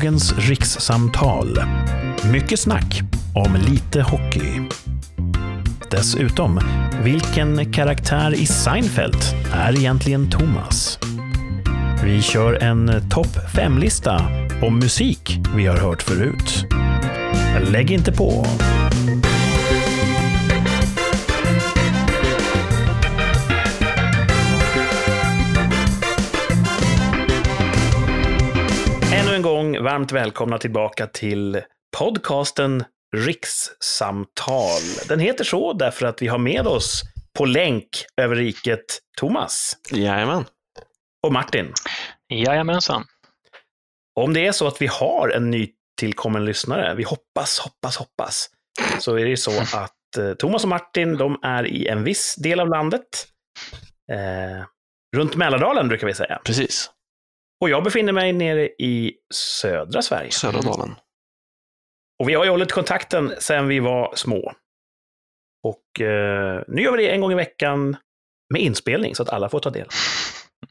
Dagens rikssamtal. Mycket snack om lite hockey. Dessutom, vilken karaktär i Seinfeld är egentligen Thomas? Vi kör en topp 5-lista om musik vi har hört förut. Lägg inte på. Varmt välkomna tillbaka till podcasten Rikssamtal. Den heter så därför att vi har med oss på länk över riket Thomas Jajamän. och Martin. Jajamensan. Om det är så att vi har en ny tillkommen lyssnare, vi hoppas, hoppas, hoppas, så är det ju så att eh, Thomas och Martin, de är i en viss del av landet. Eh, runt Mälardalen brukar vi säga. Precis. Och jag befinner mig nere i södra Sverige. Södra Dalen. Och vi har ju hållit kontakten sedan vi var små. Och eh, nu gör vi det en gång i veckan med inspelning så att alla får ta del.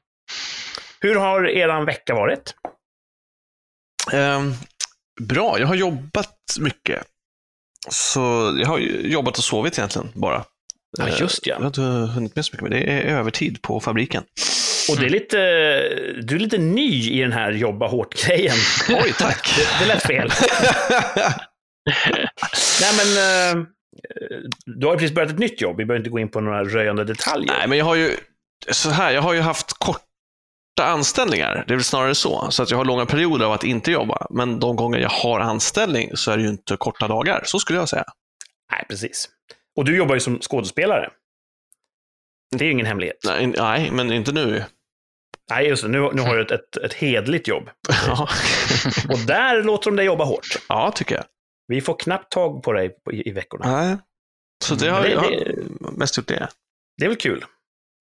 Hur har eran vecka varit? Ehm, bra, jag har jobbat mycket. Så jag har ju jobbat och sovit egentligen bara. Ja, Eh, just ja. Jag har inte hunnit med så mycket, men det är övertid på fabriken. Och det är lite, du är lite ny i den här jobba hårt-grejen. Oj, tack. Det, det lät fel. Nej, men eh, du har ju precis börjat ett nytt jobb. Vi behöver inte gå in på några röjande detaljer. Nej, men jag har ju så här, jag har ju haft korta anställningar. Det är väl snarare så. Så att jag har långa perioder av att inte jobba. Men de gånger jag har anställning så är det ju inte korta dagar. Så skulle jag säga. Nej, precis. Och du jobbar ju som skådespelare. Det är ju ingen hemlighet. Nej, nej men inte nu. Nej, just det. Nu, nu har du ett, ett, ett hedligt jobb. Ja, Och där låter de dig jobba hårt. ja tycker jag. Vi får knappt tag på dig i, i veckorna. Nej. Så det har, Det- jag har det- mest gjort det. Det är väl kul?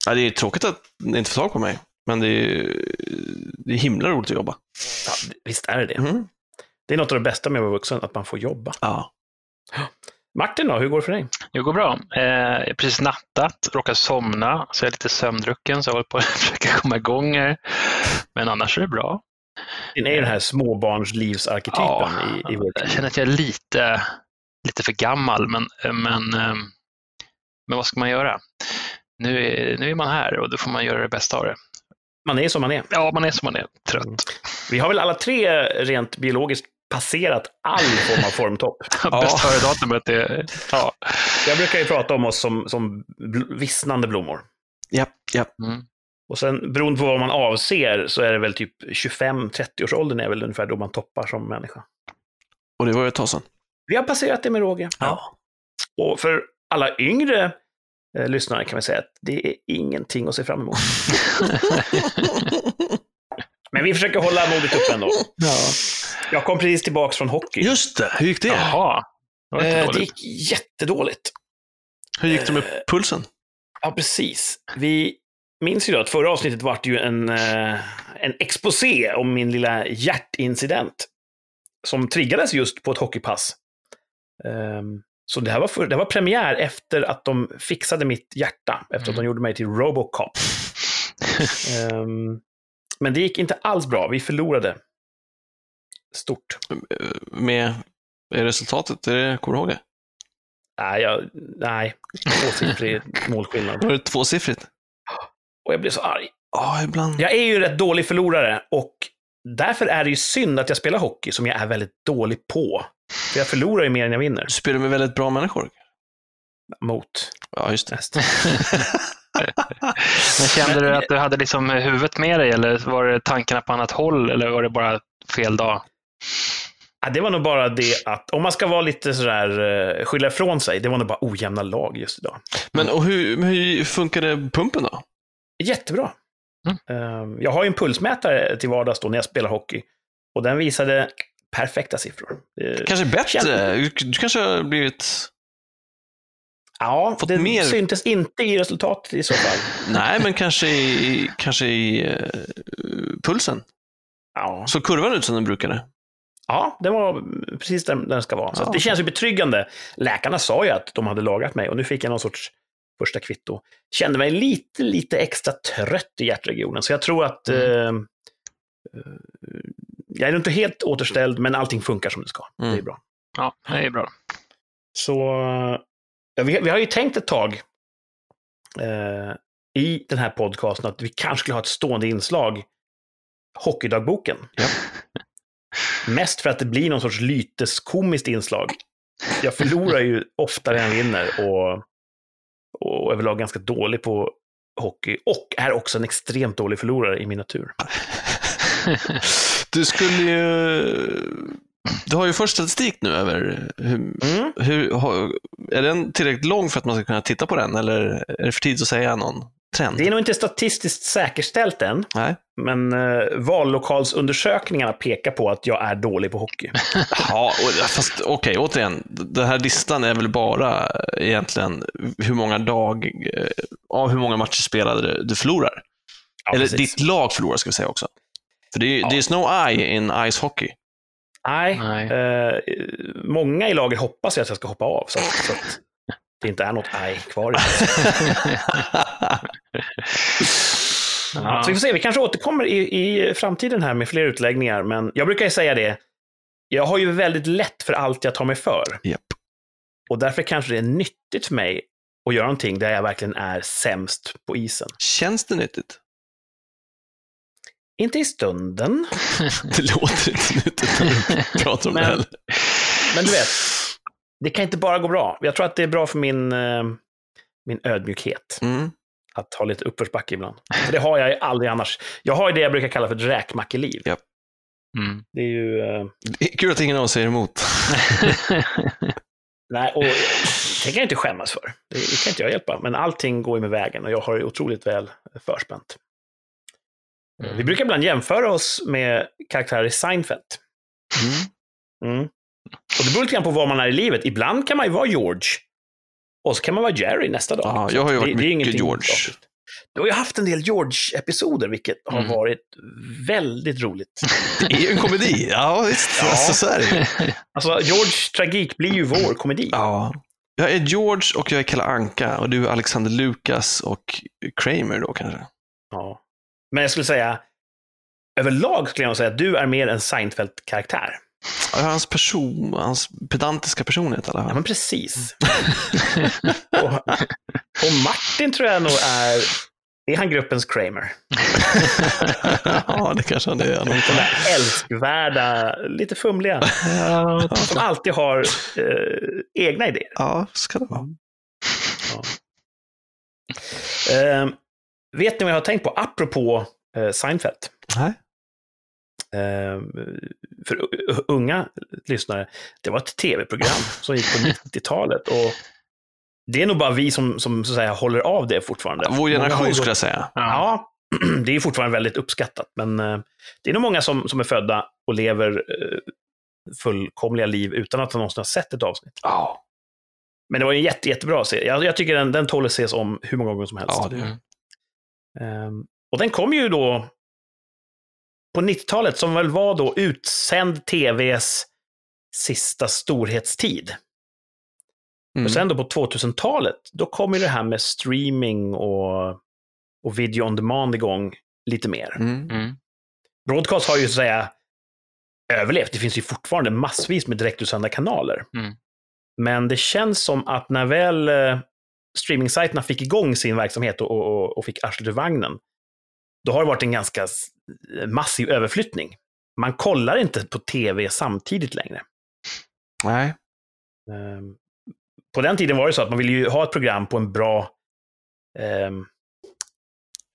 Ja, det är tråkigt att ni inte får tag på mig, men det är, det är himla roligt att jobba. Ja, visst är det det. Mm. Det är något av det bästa med att vara vuxen, att man får jobba. Ja. Martin då, hur går det för dig? Det går bra. Eh, jag har precis nattat, råkat somna, så jag är lite sömndrucken, så jag håller på att försöka komma igång här. Men annars är det bra. Det är den här småbarnslivsarketypen Ja, i, i vår Jag känner att jag är lite, lite för gammal, men, men, eh, men vad ska man göra? Nu är, nu är man här och då får man göra det bästa av det. Man är som man är. Ja, man är som man är, trött. Vi har väl alla tre rent biologiskt passerat all form av formtopp. Bäst före-datumet är... Ja. Jag brukar ju prata om oss som, som bl- vissnande blommor. Japp, japp. Mm. Och sen beroende på vad man avser så är det väl typ 25-30 års åldern är väl ungefär då man toppar som människa. Och det var ju ett tag sedan. Vi har passerat det med råge. Ja. Och för alla yngre eh, lyssnare kan vi säga att det är ingenting att se fram emot. Men vi försöker hålla modet uppe ändå. ja. Jag kom precis tillbaka från hockey. Just det, hur gick det? Jaha, det Eh, det gick jättedåligt. Hur gick det med pulsen? Ja, precis. Vi minns ju då att förra avsnittet var det ju en, eh, en exposé om min lilla hjärtincident. Som triggades just på ett hockeypass. Ehm, så det här var, för, det här var premiär efter att de fixade mitt hjärta. Efter att de Mm. gjorde mig till Robocop. Ehm, men det gick inte alls bra. Vi förlorade. Stort. Med resultatet? Är det, kommer du ihåg det? Nej, jag, nej. tvåsiffrig målskillnad. Var det tvåsiffrigt? Och jag blev så arg. Ja, ibland. Jag är ju rätt dålig förlorare och därför är det ju synd att jag spelar hockey som jag är väldigt dålig på. För jag förlorar ju mer än jag vinner. Du spelar med väldigt bra människor. Mot Ja, just det. Men kände du att du hade liksom huvudet med dig eller var det tankarna på annat håll eller var det bara fel dag? Ja, det var nog bara det att, om man ska vara lite sådär, uh, skylla ifrån sig, det var nog bara ojämna lag just idag. Men och hur, hur funkade pumpen då? Jättebra. Mm. Eh, jag har ju en pulsmätare till vardags då när jag spelar hockey. Och den visade perfekta siffror. Eh, Kanske bättre? Du kanske har blivit... ja, fått det mer- syntes inte i resultatet i så fall. Nej, men kanske i, kanske i eh, pulsen. Ja. Så kurvan ut som den brukade. Ja, det var precis där den ska vara. Så Ja. det känns ju betryggande. Läkarna sa ju att de hade lagrat mig och nu fick jag någon sorts första kvitto. Kände mig lite, lite extra trött i hjärtregionen. Så jag tror att... Mm. Eh, eh, jag är inte helt återställd, men allting funkar som det ska. Mm. Det är bra. Ja, det är bra. Så ja, vi, vi har ju tänkt ett tag eh, i den här podcasten att vi kanske skulle ha ett stående inslag, Hockeydagboken. Mest för att det blir någon sorts lyteskomiskt inslag. Jag förlorar ju oftare än vinner och, och överlag ganska dålig på hockey. Och är också en extremt dålig förlorare i min natur. Du skulle ju... Du har ju först statistik nu över hur, Mm. hur, är den tillräckligt lång för att man ska kunna titta på den eller är det för tidigt att säga någon trend? Det är nog inte statistiskt säkerställt än, Nej. men eh, vallokalsundersökningarna pekar på att jag är dålig på hockey. Ja, fast okej, återigen. Den här listan är väl bara egentligen hur många dag, eh, av hur många matcher spelade du förlorar. Ja, Eller precis. ditt lag förlorar, ska vi säga också. För det är, Ja. det är no I in ice hockey. Nej, Nej. Eh, många i laget hoppas jag att jag ska hoppa av, så så att det inte är något aj kvar. Ja. Så vi får se, vi kanske återkommer i, i framtiden här med fler utläggningar, men jag brukar ju säga det, jag har ju väldigt lätt för allt jag tar mig för. Japp. Och därför kanske det är nyttigt för mig att göra någonting där jag verkligen är sämst på isen. Känns det nyttigt? Inte i stunden, Det låter inte nyttigt när du pratar om det Men- heller. men du vet, det kan inte bara gå bra. Jag tror att det är bra för min, eh, min ödmjukhet. Mm. att ha lite uppförsbacke ibland. För det har jag ju aldrig annars. Jag har ju det jag brukar kalla för ett räkmackeliv. Mm. Det är ju... Det är Kul att ingen av oss säger emot. nej, och det kan jag inte skämmas för. Det, det kan inte jag hjälpa. Men allting går ju med vägen och jag har det otroligt väl förspänt. Mm. Vi brukar ibland jämföra oss med karaktärer i Seinfeld. Mm. Mm. Och det beror lite grann på var man är i livet. Ibland kan man ju vara George. Och så kan man vara Jerry nästa dag. Ja, jag har ju det- varit det är mycket ingenting George. Du har ju haft en del George-episoder, vilket har Mm. varit väldigt roligt. Det är ju en komedi. Ja, visst. Ja. Alltså, så är det. Alltså, George tragik blir ju vår komedi. Ja. Jag är George och jag är Kalle Anka och du är Alexander Lukas och Kramer då kanske. Ja. Men jag skulle säga, överlag skulle jag nog säga att du är mer en Seinfeld-karaktär. Ja, Hans person, hans pedantiska personlighet i alla Ja, fall. men precis. och, och Martin tror jag nog är, är han gruppens Kramer? ja, det kanske han är. Den där älskvärda, lite fumliga, Ja, som alltid har eh, egna idéer. Ja, ska det vara. Eh, vet ni vad jag har tänkt på, apropå eh, Seinfeld? Nej. Eh, för unga lyssnare, det var ett tv-program som gick på 90-talet. Och det är nog bara vi som, som så att säga, håller av det fortfarande. Vår har generation skulle jag säga. Ja, det är fortfarande väldigt uppskattat. Men eh, det är nog många som, som är födda och lever eh, fullkomliga liv utan att någonsin ha sett ett avsnitt. Ja. Men det var en jätte, jättebra serie. Jag, jag tycker den, den tål att ses om hur många gånger som helst. Ja, det är och den kom ju då på 90-talet, som väl var då utsänd tvs sista storhetstid. Mm. Och sen då på 2000-talet, då kom ju det här med streaming och, och video on demand igång lite mer. Mm. Mm. Broadcast har ju så att säga överlevt. Det finns ju fortfarande massvis med direktutsända kanaler. Mm. Men det känns som att när väl eh, streamingsajterna fick igång sin verksamhet och, och, och fick arslet ur vagnen, då har det varit en ganska massiv överflyttning. Man kollar inte på tv samtidigt längre. Nej. Ehm, På den tiden var det så att man ville ju ha ett program på en bra ehm,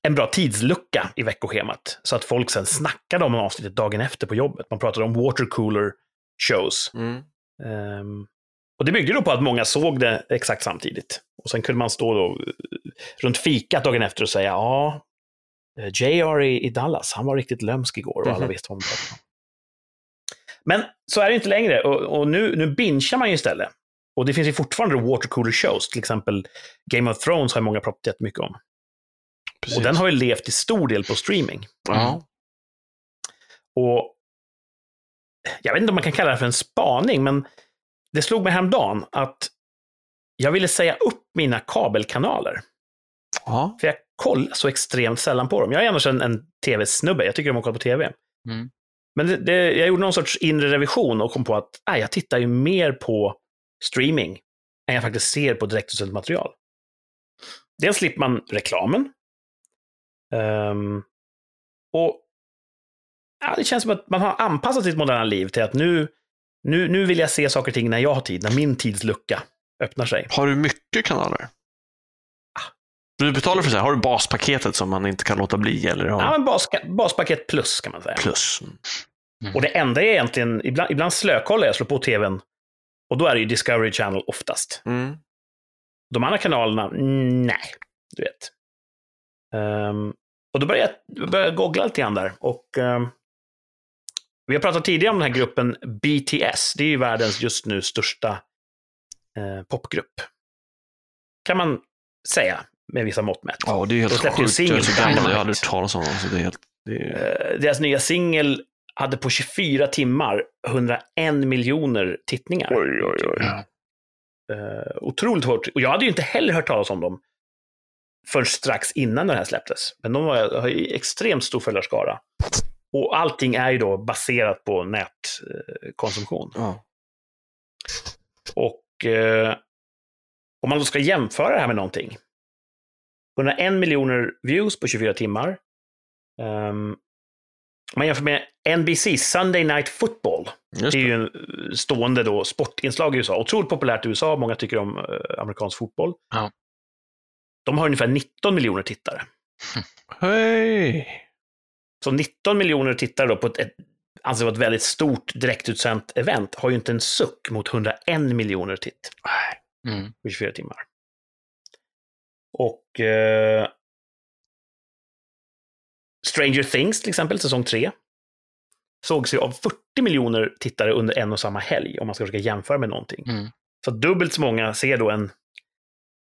en bra tidslucka i veckoschemat. Så att folk sen snackade om avsnittet dagen efter på jobbet. Man pratade om watercooler shows. Mm. Ehm, och det byggde då på att många såg det exakt samtidigt. Och sen kunde man stå då eh, runt fikat dagen efter och säga ja, eh, JR i, i Dallas, han var riktigt lömsk igår och alla Mhm. visste vad man pratade om. Men så är det inte längre och, och nu, nu bingear man ju istället. Och det finns ju fortfarande watercooler shows, till exempel Game of Thrones har ju många pratat jättemycket om. Precis. Och den har ju levt till stor del på streaming. Ja. Och jag vet inte om man kan kalla det för en spaning, men det slog mig häromdagen att jag ville säga upp mina kabelkanaler. Ja. För jag kollar så extremt sällan på dem. Jag är annars en, en tv-snubbe, jag tycker om att kolla på tv. Mm. men det, det, jag gjorde någon sorts inre revision och kom på att nej, jag tittar ju mer på streaming än jag faktiskt ser på direktutsänt material. Dels slipper man reklamen. Um, och ja, det känns som att man har anpassat sitt moderna liv till att nu, nu, nu vill jag se saker och ting när jag har tid, när min tidslucka öppnar sig. Har du mycket kanaler? Du betalar för så här, har du baspaketet som man inte kan låta bli? Eller har... Ja, men bas, baspaket plus kan man säga. Plus. Och det enda är egentligen, ibland, ibland slökollar jag, slår på tvn och då är det ju Discovery Channel oftast. Mm. De andra kanalerna, mm, nej, du vet. Um, och då började jag började googla lite grann där. Och, um, vi har pratat tidigare om den här gruppen BTS. Det är ju världens just nu största popgrupp. Kan man säga, med vissa mått mätt. Ja, det är helt sjukt. singel Jag är så gammal, jag aldrig hört talas om dem. Så det är helt, det är... Uh, deras nya singel hade på 24 timmar 101 miljoner tittningar. Oj, oj, oj. Uh, otroligt hårt. Och jag hade ju inte heller hört talas om dem förrän strax innan den här släpptes. Men de var, har ju extremt stor följarskara. Och allting är ju då baserat på nätkonsumtion. Ja. Och eh, om man då ska jämföra det här med någonting. 101 miljoner views på 24 timmar. Um, man jämför med NBC, Sunday Night Football. Just Det är det. ju en stående då sportinslag i USA. Otroligt populärt i USA. Många tycker om eh, amerikansk fotboll. Ja. De har ungefär 19 miljoner tittare. Hej! Så 19 miljoner tittare då på ett, ett anses vara ett väldigt stort direktutsänt event har ju inte en suck mot 101 miljoner titt Mm. på 24 timmar. Och eh, Stranger Things till exempel, säsong 3, sågs ju av 40 miljoner tittare under en och samma helg, om man ska försöka jämföra med någonting. Mm. Så dubbelt så många ser då en,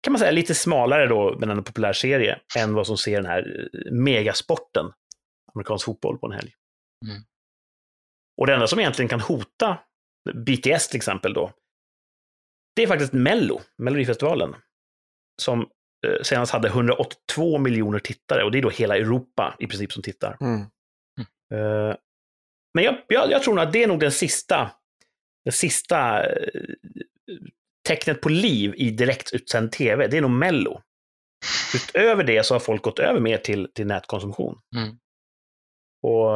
kan man säga, lite smalare då, men en populär serie, än vad som ser den här eh, megasporten, amerikansk fotboll, på en helg. Mm. Och det enda som egentligen kan hota BTS till exempel då, det är faktiskt Mello, Melodifestivalen, som eh, senast hade 182 miljoner tittare, och det är då hela Europa i princip som tittar. Mm. Eh, men jag, jag, jag tror nog att det är nog den sista, den sista eh, tecknet på liv i direktutsänd tv. Det är nog Mello. Utöver det så har folk gått över mer till, till nätkonsumtion. Mm. Och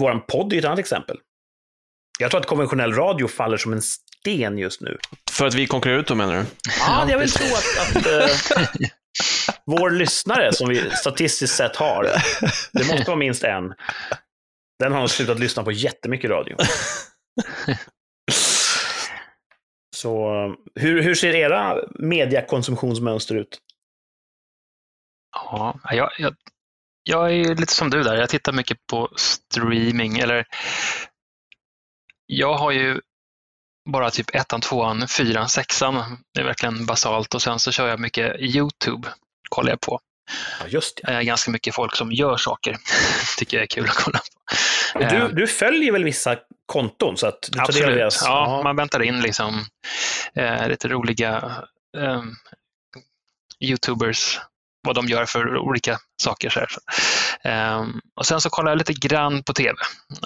våran podd är ett annat exempel. Jag tror att konventionell radio faller som en sten just nu. För att vi konkurrerar ut dem menar du? Ja, jag vill tro att, att eh, vår lyssnare, som vi statistiskt sett har, det måste vara minst en, den har slutat lyssna på jättemycket radio. Så hur, hur ser era mediakonsumtionsmönster ut? Ja, jag, jag, jag är lite som du där. Jag tittar mycket på streaming. Eller jag har ju bara typ ettan, tvåan, fyran, sexan. Det är verkligen basalt. Och sen så kör jag mycket YouTube. Kollar jag på. Ja, just det. Eh, ganska mycket folk som gör saker. Tycker jag är kul att kolla på. Och Eh, du, du följer väl vissa konton? Så att du tar Absolut. deras... Ja, Ja. man väntar in liksom eh, lite roliga eh, YouTubers, vad de gör för olika saker. Så. Eh, och sen så kollar jag lite grann på TV,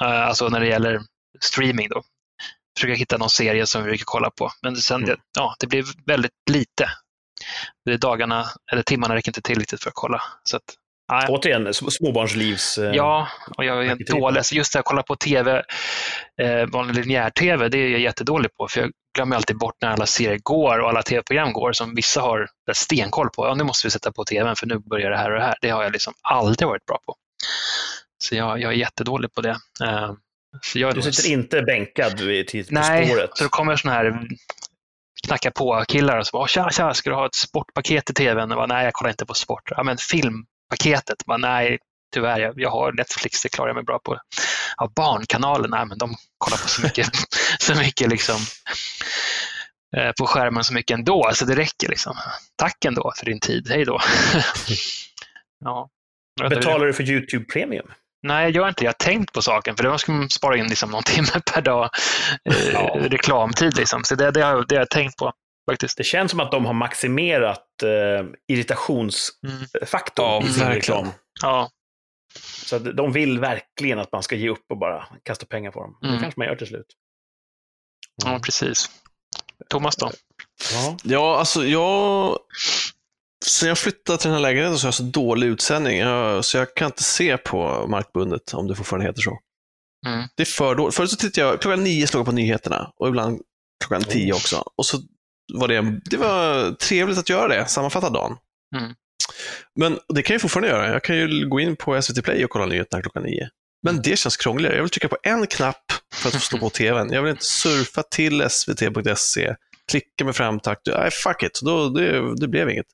eh, alltså när det gäller streaming. Då. Försöker hitta någon serie som vi brukar kolla på. Men sen, Mm. det, ja, det blir väldigt lite. Det dagarna, eller timmarna räcker inte till riktigt för att kolla. Så att, nej. Återigen, sm- småbarnslivs... eh, Ja, och jag är Arketyp. dålig. Så Just det, att kolla på TV, eh, vanlig linjär-TV, det är jag jättedålig på. För jag glömmer alltid bort när alla serier går och alla TV-program går som vissa har stenkoll på. Ja, nu måste vi sätta på TVn för nu börjar det här och det här. Det har jag liksom aldrig varit bra på. Så jag, jag är jättedålig på det. Eh, så jag Du sitter inte bänkad vid på Nej, spåret. så det kommer såna här knacka på killar och så bara, tja, tja, ska du ha ett sportpaket i tvn? Jag bara, nej, jag kollar inte på sport. Ja, men filmpaketet? Jag Bara, nej, tyvärr, jag, jag har Netflix, det klarar jag mig bra på. Ja, barnkanalen, nej, men de kollar på så mycket, så mycket liksom eh, på skärmen så mycket ändå, så det räcker liksom. Tack ändå för din tid, hej då. ja. Betalar du för YouTube Premium? Nej, jag gör inte det. Jag har tänkt på saken, för då ska man spara in liksom någon timme per dag eh, reklamtid. Liksom. Så det, det, har, det har jag tänkt på faktiskt. Det känns som att de har maximerat eh, irritationsfaktorn Mm. Ja, i sin reklam. Ja, Så att de vill verkligen att man ska ge upp och bara kasta pengar på dem. Mm. Det kanske man gör till slut. Ja, precis. Thomas då? Ja. Ja, alltså jag... Sen jag flyttade till den här lägenheten så har jag så dålig utsändning, så jag kan inte se på markbundet, om det fortfarande heter så. Mm. Det är för dåligt. Förut så tittade jag, klockan nio slog jag på nyheterna och ibland klockan tio Oh. också. Och så var det, det var trevligt att göra det, sammanfatta dagen. Mm. Men det kan jag fortfarande göra. Jag kan ju gå in på SVT Play och kolla nyheterna klockan nio. Men det känns krångligare. Jag vill trycka på en knapp för att få stå på tvn. Jag vill inte surfa till svt.se, klicka med framtakt. Nej, fuck it. Då, det, det blev inget.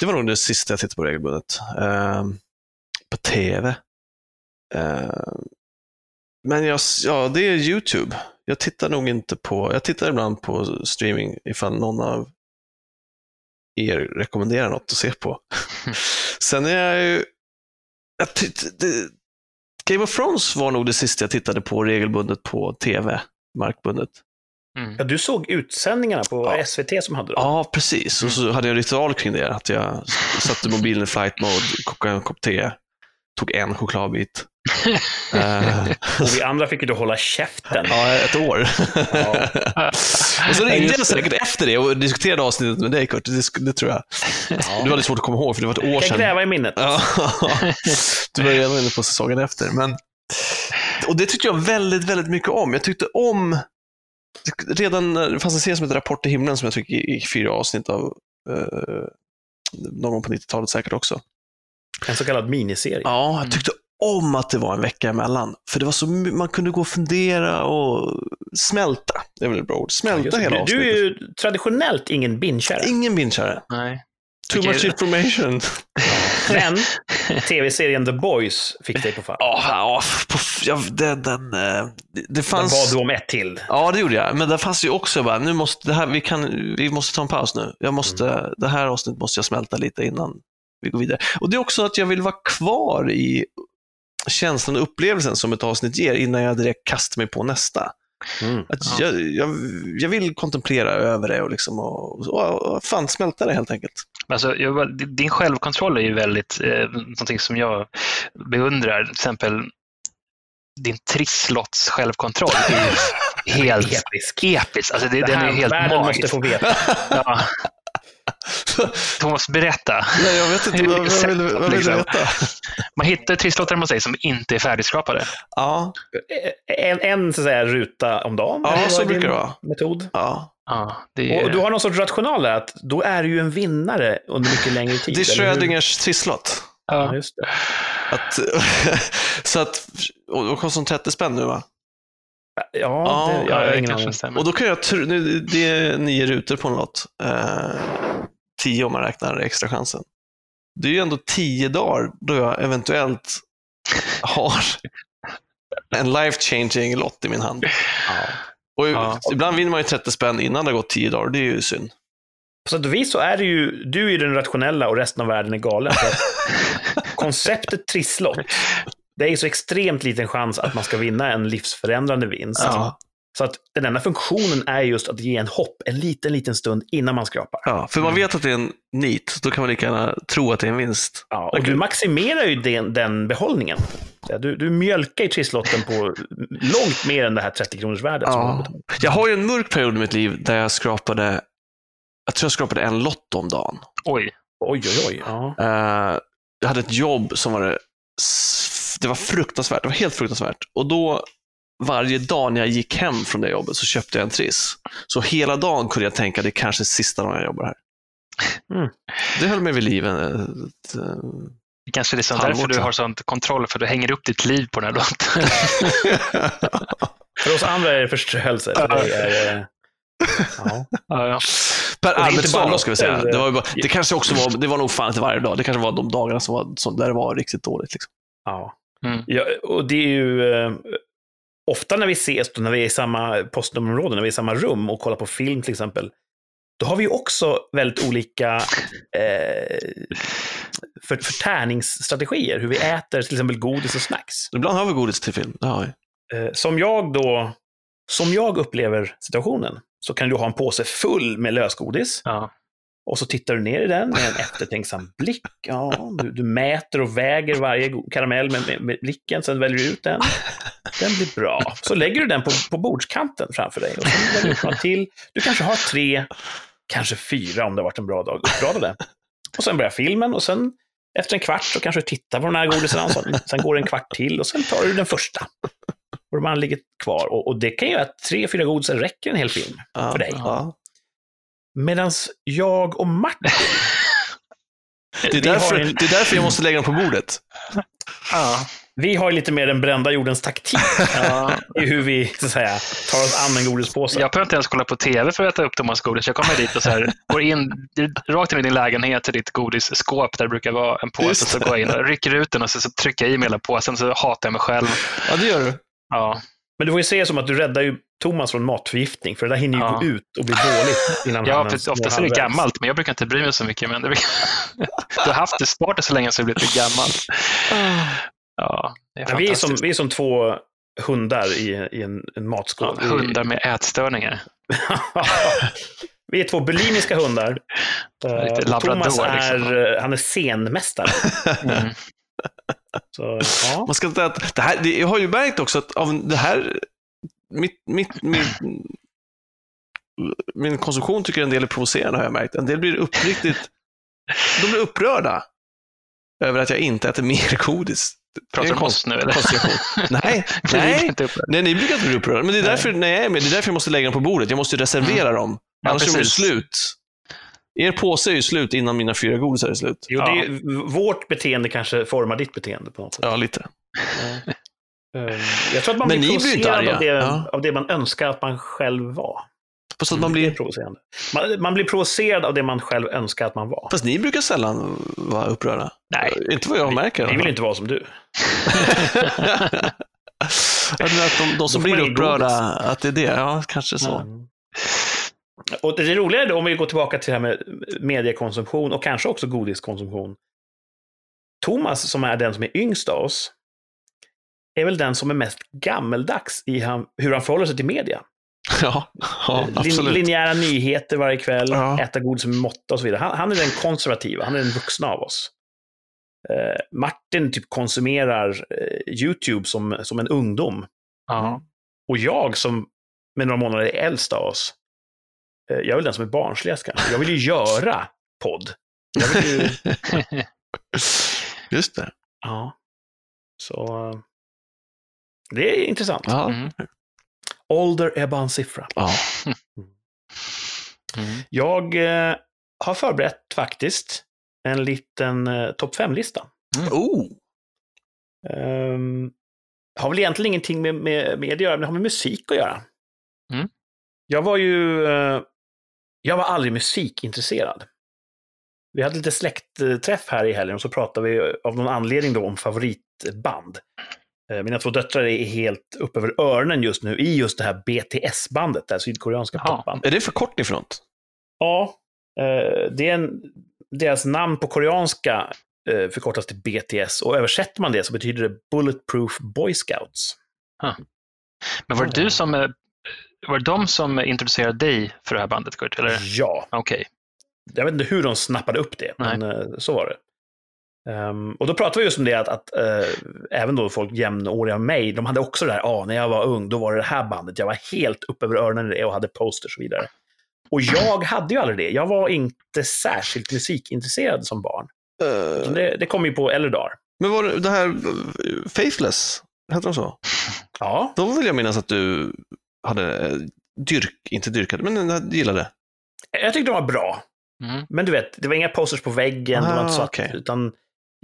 Det var nog det sista jag tittade på regelbundet. Ehm, på tv. Ehm, men jag, ja, det är YouTube. Jag tittar nog inte på, jag tittar ibland på streaming ifall någon av er rekommenderar något att se på. Sen är jag ju, jag det, Game of Thrones var nog det sista jag tittade på regelbundet på tv, markbundet. Mm. Ja, du såg utsändningarna på Ja. SVT som hade dem. Ja, precis. Och så hade jag en ritual kring det, att jag satte mobilen i flight mode, kokade en kopp te, tog en chokladbit. Eh, Och vi andra fick ju då hålla käften. ja, ett år. Ja. och så ringde jag säkert efter det och diskuterade avsnittet med dig, Kurt. Det, det tror jag. Det var lite svårt att komma ihåg, för det var ett år Jag kan sedan. gräva i minnet. Ja, du var redan inne på säsongen efter. Men, och det tyckte jag väldigt, väldigt mycket om. Jag tyckte om, redan det fanns en serie som heter Rapport till himlen som jag tycker gick fyra avsnitt av, eh, någon gång på 90-talet säkert också. En så kallad miniserie. Ja, jag tyckte om att det var en vecka emellan. För det var så, man kunde gå och fundera och smälta. Det är väl ett bra ord. Smälta det. hela du, avsnittet. du är ju traditionellt ingen bingeare. Ingen bingeare. Nej. Too Okej. much information. Men tv-serien The Boys fick dig på fall. Ja, ja, på, ja den, den, eh, det, det Den fanns... bad du om ett till. Ja, det gjorde jag. Men det fanns ju också bara, nu måste, det här, vi, kan, vi måste ta en paus nu. Jag måste, Det här avsnittet måste jag smälta lite innan vi går vidare. Och det är också att jag vill vara kvar i känslan och upplevelsen som ett avsnitt ger innan jag direkt kastar mig på nästa. Mm. Att Ja. jag, jag, jag vill kontemplera över det och, liksom och, och, och fan smälta det helt enkelt. Alltså, jag, din självkontroll är ju väldigt, eh, någonting som jag beundrar. Till exempel din trisslotts självkontroll är helt Episk. episk. Alltså, det, Det den är helt världen magisk. måste få veta. Ja. Thomas, berätta. Nej, jag vet inte, vad, vad vill, du- vad vill du Liksom. veta? Man hittar trisslottar hos dig som inte är färdigskrapade. Ja, En, en så att säga, ruta om dagen. Ja, så brukar det vara. Metod. ja. Ja, det är, Och du har någon sorts rational där, att då är du ju en vinnare under mycket längre tid. Det är? Schrödingers trisslott. Ja, ja. just det. Att, så att, och det kostar 30 spänn nu va? Ja, Ja, det, jag har det ingen kanske stämmer. Och då kan jag tro, nu, det är nio rutor på lott. Eh, tio om man räknar extra chansen. Det är ju ändå tio dagar då jag eventuellt har en life-changing lott i min hand. Ja. Och Ja. ibland vinner man ju 30 spänn innan det har gått tio dagar. Det är ju synd. På sätt och vis så är det ju, du är ju den rationella och resten av världen är galen. Konceptet trisslott, det är ju så extremt liten chans att man ska vinna en livsförändrande vinst. Ja. Så att den enda funktionen är just att ge en hopp en liten, liten stund innan man skrapar. Ja, för man vet att det är en nit, då kan man lika gärna tro att det är en vinst. Ja, och Okej. du maximerar ju den, den behållningen. Du, du mjölkar ju trisslotten på långt mer än det här 30 kronors värdet. Ja. Jag har ju en mörk period i mitt liv där jag skrapade, jag tror jag skrapade en lott om dagen. Oj. Oj, oj, oj. Ja. Eh, jag hade ett jobb som var det var fruktansvärt, det var helt fruktansvärt. Och då, varje dag när jag gick hem från det jobbet så köpte jag en triss. Så hela dagen kunde jag tänka, det är kanske är sista dagen jag jobbar här. Mm. Det höll mig vid liv. eh, ett, eh, Det kanske är liksom därför du har sånt kontroll, för du hänger upp ditt liv på den här låten. För oss andra är det förströelse. För det- ja. ja, ja. Per då, ska vi säga. Det, var bara, det kanske också var, det var nog fan inte varje dag. Det kanske var de dagarna som var, som, där det var riktigt dåligt. Liksom. Ja. Mm. ja. Och det är ju... Ofta när vi ses, då, när vi är i samma postnummerområde, när vi är i samma rum och kollar på film till exempel, då har vi ju också väldigt olika eh, för, förtärningsstrategier. Hur vi äter till exempel godis och snacks. Ibland har vi godis till film. Det har vi. Eh, som jag då, som jag upplever situationen, så kan du ha en påse full med lösgodis. Ja. Och så tittar du ner i den med en eftertänksam blick. Ja, du, du mäter och väger varje karamell med, med, med blicken, sen väljer du ut den. Den blir bra. Så lägger du den på, på bordskanten framför dig. Och sen väljer du några till. Du kanske har tre, kanske fyra om det har varit en bra dag. Uppradade. Och sen börjar filmen och sen efter en kvart så kanske du tittar på den här godisen. Sen, sen går det en kvart till och sen tar du den första. Och de andra ligger kvar. Och, och det kan göra att tre, fyra godisar räcker en hel film för dig. Ja. Medan jag och Martin, Det, är därför, en- det är därför jag måste lägga dem på bordet. Ja, vi har lite mer den brända jordens taktik ja. i hur vi så att säga, tar oss an en godispåse. Jag behöver inte ens kolla på TV för att äta upp Thomas godis. Jag kommer dit och så här, går in rakt in i din lägenhet till ditt godisskåp där det brukar vara en påse. Just Så går jag in och rycker ut den och så, så trycker jag i mig hela påsen så hatar jag mig själv. Ja, det gör du. Ja, Men du får ju se som att du räddar ju Thomas från matförgiftning, för det där hinner ju Ja. gå ut och bli dåligt innan ja ens oftast är det gammalt, men jag brukar inte bry mig så mycket. Men det du har haft det startat så länge så det blir lite gammalt. Ja, det är Ja, vi, är som, vi är som två hundar i, i en, en matskål. Ja, hundar med ätstörningar. vi är två bulimiska hundar. Eh, labrador, Thomas är, liksom. han är scenmästare. Mm. Så, ja. Man ska inte äta, det här, jag har ju märkt också att av det här, mitt, mitt, min, min konsumtion tycker en del är provocerande har jag märkt. En del blir uppriktigt, de blir upprörda över att jag inte äter mer godis. Pratar du om oss nu eller? Nej, nej, nej, ni brukar inte bli upprörda. Men det är därför, jag är med, det är därför jag måste lägga dem på bordet. Jag måste ju reservera dem. Ja, Annars är de precis. slut. Er påse är ju slut innan mina fyra godisar är slut. Jo, det är, vårt beteende kanske formar ditt beteende på något sätt. Ja, lite. Eh, Jag tror att man Men blir provocerad av det, Ja. av det man önskar att man själv var. Så att man Det är blir. Man, man blir provocerad av det man själv önskar att man var. fast ni brukar sällan vara upprörda. Nej, Inte vad jag märker. Vi vill inte vara som du. Att de, de som blir man upprörda, att det är det. Ja, kanske så. Mm. Och det roliga är då, om vi går tillbaka till det här med mediekonsumtion och kanske också godiskonsumtion. Thomas, som är den som är yngst av oss, är väl den som är mest gammeldags i han, hur han förhåller sig till media. Ja, ja Lin, absolut. linjära nyheter varje kväll, Ja. äta godis med måtta och så vidare. Han, han är den konservativa, han är den vuxna av oss. Eh, Martin typ konsumerar eh, YouTube som, som en ungdom. ja. Och jag som med några månader är äldst av oss, eh, jag är väl den som är barnsligast kanske. Jag vill ju göra podd. Jag vill ju, Just det. ja. Så eh, det är intressant. Ja. Mm. Ålder är bara en siffra. ja. Mm. Jag eh, har förberett faktiskt en liten eh, topp 5-lista. Oh, Um, har väl egentligen ingenting med, med, med det att göra, men det har med musik att göra. Mm. Jag var ju... eh, jag var aldrig musikintresserad. Vi hade lite släktträff här i helgen och så pratade vi av någon anledning då om favoritband. Eh, Mina två döttrar är helt upp över öronen just nu i just det här BTS-bandet, det här sydkoreanska Jaha. popbandet. är det förkortning för något? Ja, eh, det är en, deras namn på koreanska eh, förkortas till BTS och översätter man det så betyder det Bulletproof Boy Scouts. Men var det du som, var det de som introducerade dig för det här bandet, Kurt? Eller? Ja, Okej. jag vet inte hur de snappade upp det, Nej. men så var det. Ehm, och då pratade vi just om det att, att eh, även då folk jämnåriga med mig, de hade också det här, ah, när jag var ung, då var det det här bandet, jag var helt upp över öronen i det och hade posters och så vidare. Och jag hade ju aldrig det, jag var inte särskilt musikintresserad som barn. Eh, Det, det kom ju på äldre dagar. men var det, det här eh, Faithless, hette de så? Ja, Då vill jag minnas att du hade dyrk, inte dyrkade, men gillade. jag tyckte de var bra. Mm. Men du vet, det var inga posters på väggen, det var Ah, inte så att, okej. utan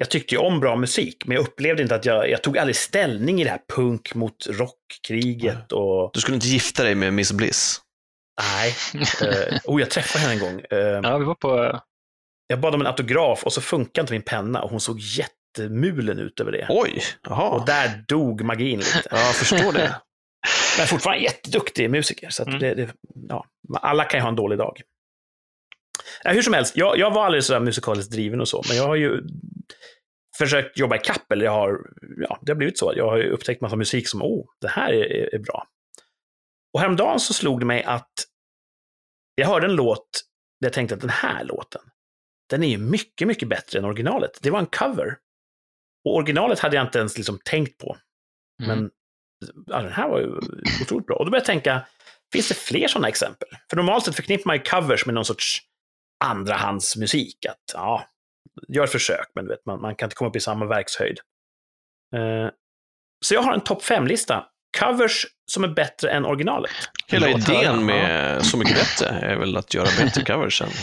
jag tyckte ju om bra musik, men jag upplevde inte att jag, jag tog aldrig ställning i det här punk mot rockkriget och Du skulle inte gifta dig med Miss Bliss. nej. Uh, oh, jag träffade henne en gång. Eh, Ja, vi var på... Jag bad om en autograf och så funkade inte min penna och hon såg jättemulen ut över det. Oj, jaha. Och där dog magin lite. Ja, jag förstår det. Men fortfarande jätteduktig musiker, så att Mm. det, det, ja, alla kan ju ha en dålig dag. Ja, hur som helst, jag, jag var aldrig så musikaliskt driven och så, men jag har ju försökt jobba i kapp, eller jag har, ja, det har blivit så. Jag har ju upptäckt massa musik som, oh, det här är, är bra. Och häromdagen så slog det mig att jag hörde en låt jag tänkte att den här låten, den är ju mycket, mycket bättre än originalet. Det var en cover. Och originalet hade jag inte ens liksom tänkt på. Mm. Men ja, den här var ju otroligt bra. Och då började jag tänka, finns det fler sådana exempel? För normalt sett förknippar man ju covers med någon sorts andrahandsmusik. Att ja, gör ett försök, men du vet, man, man kan inte komma upp i samma verkshöjd. Eh, så jag har en topp fem-lista. Covers som är bättre än originalet. Hela idén med Så mycket bättre är väl att göra bättre covers än...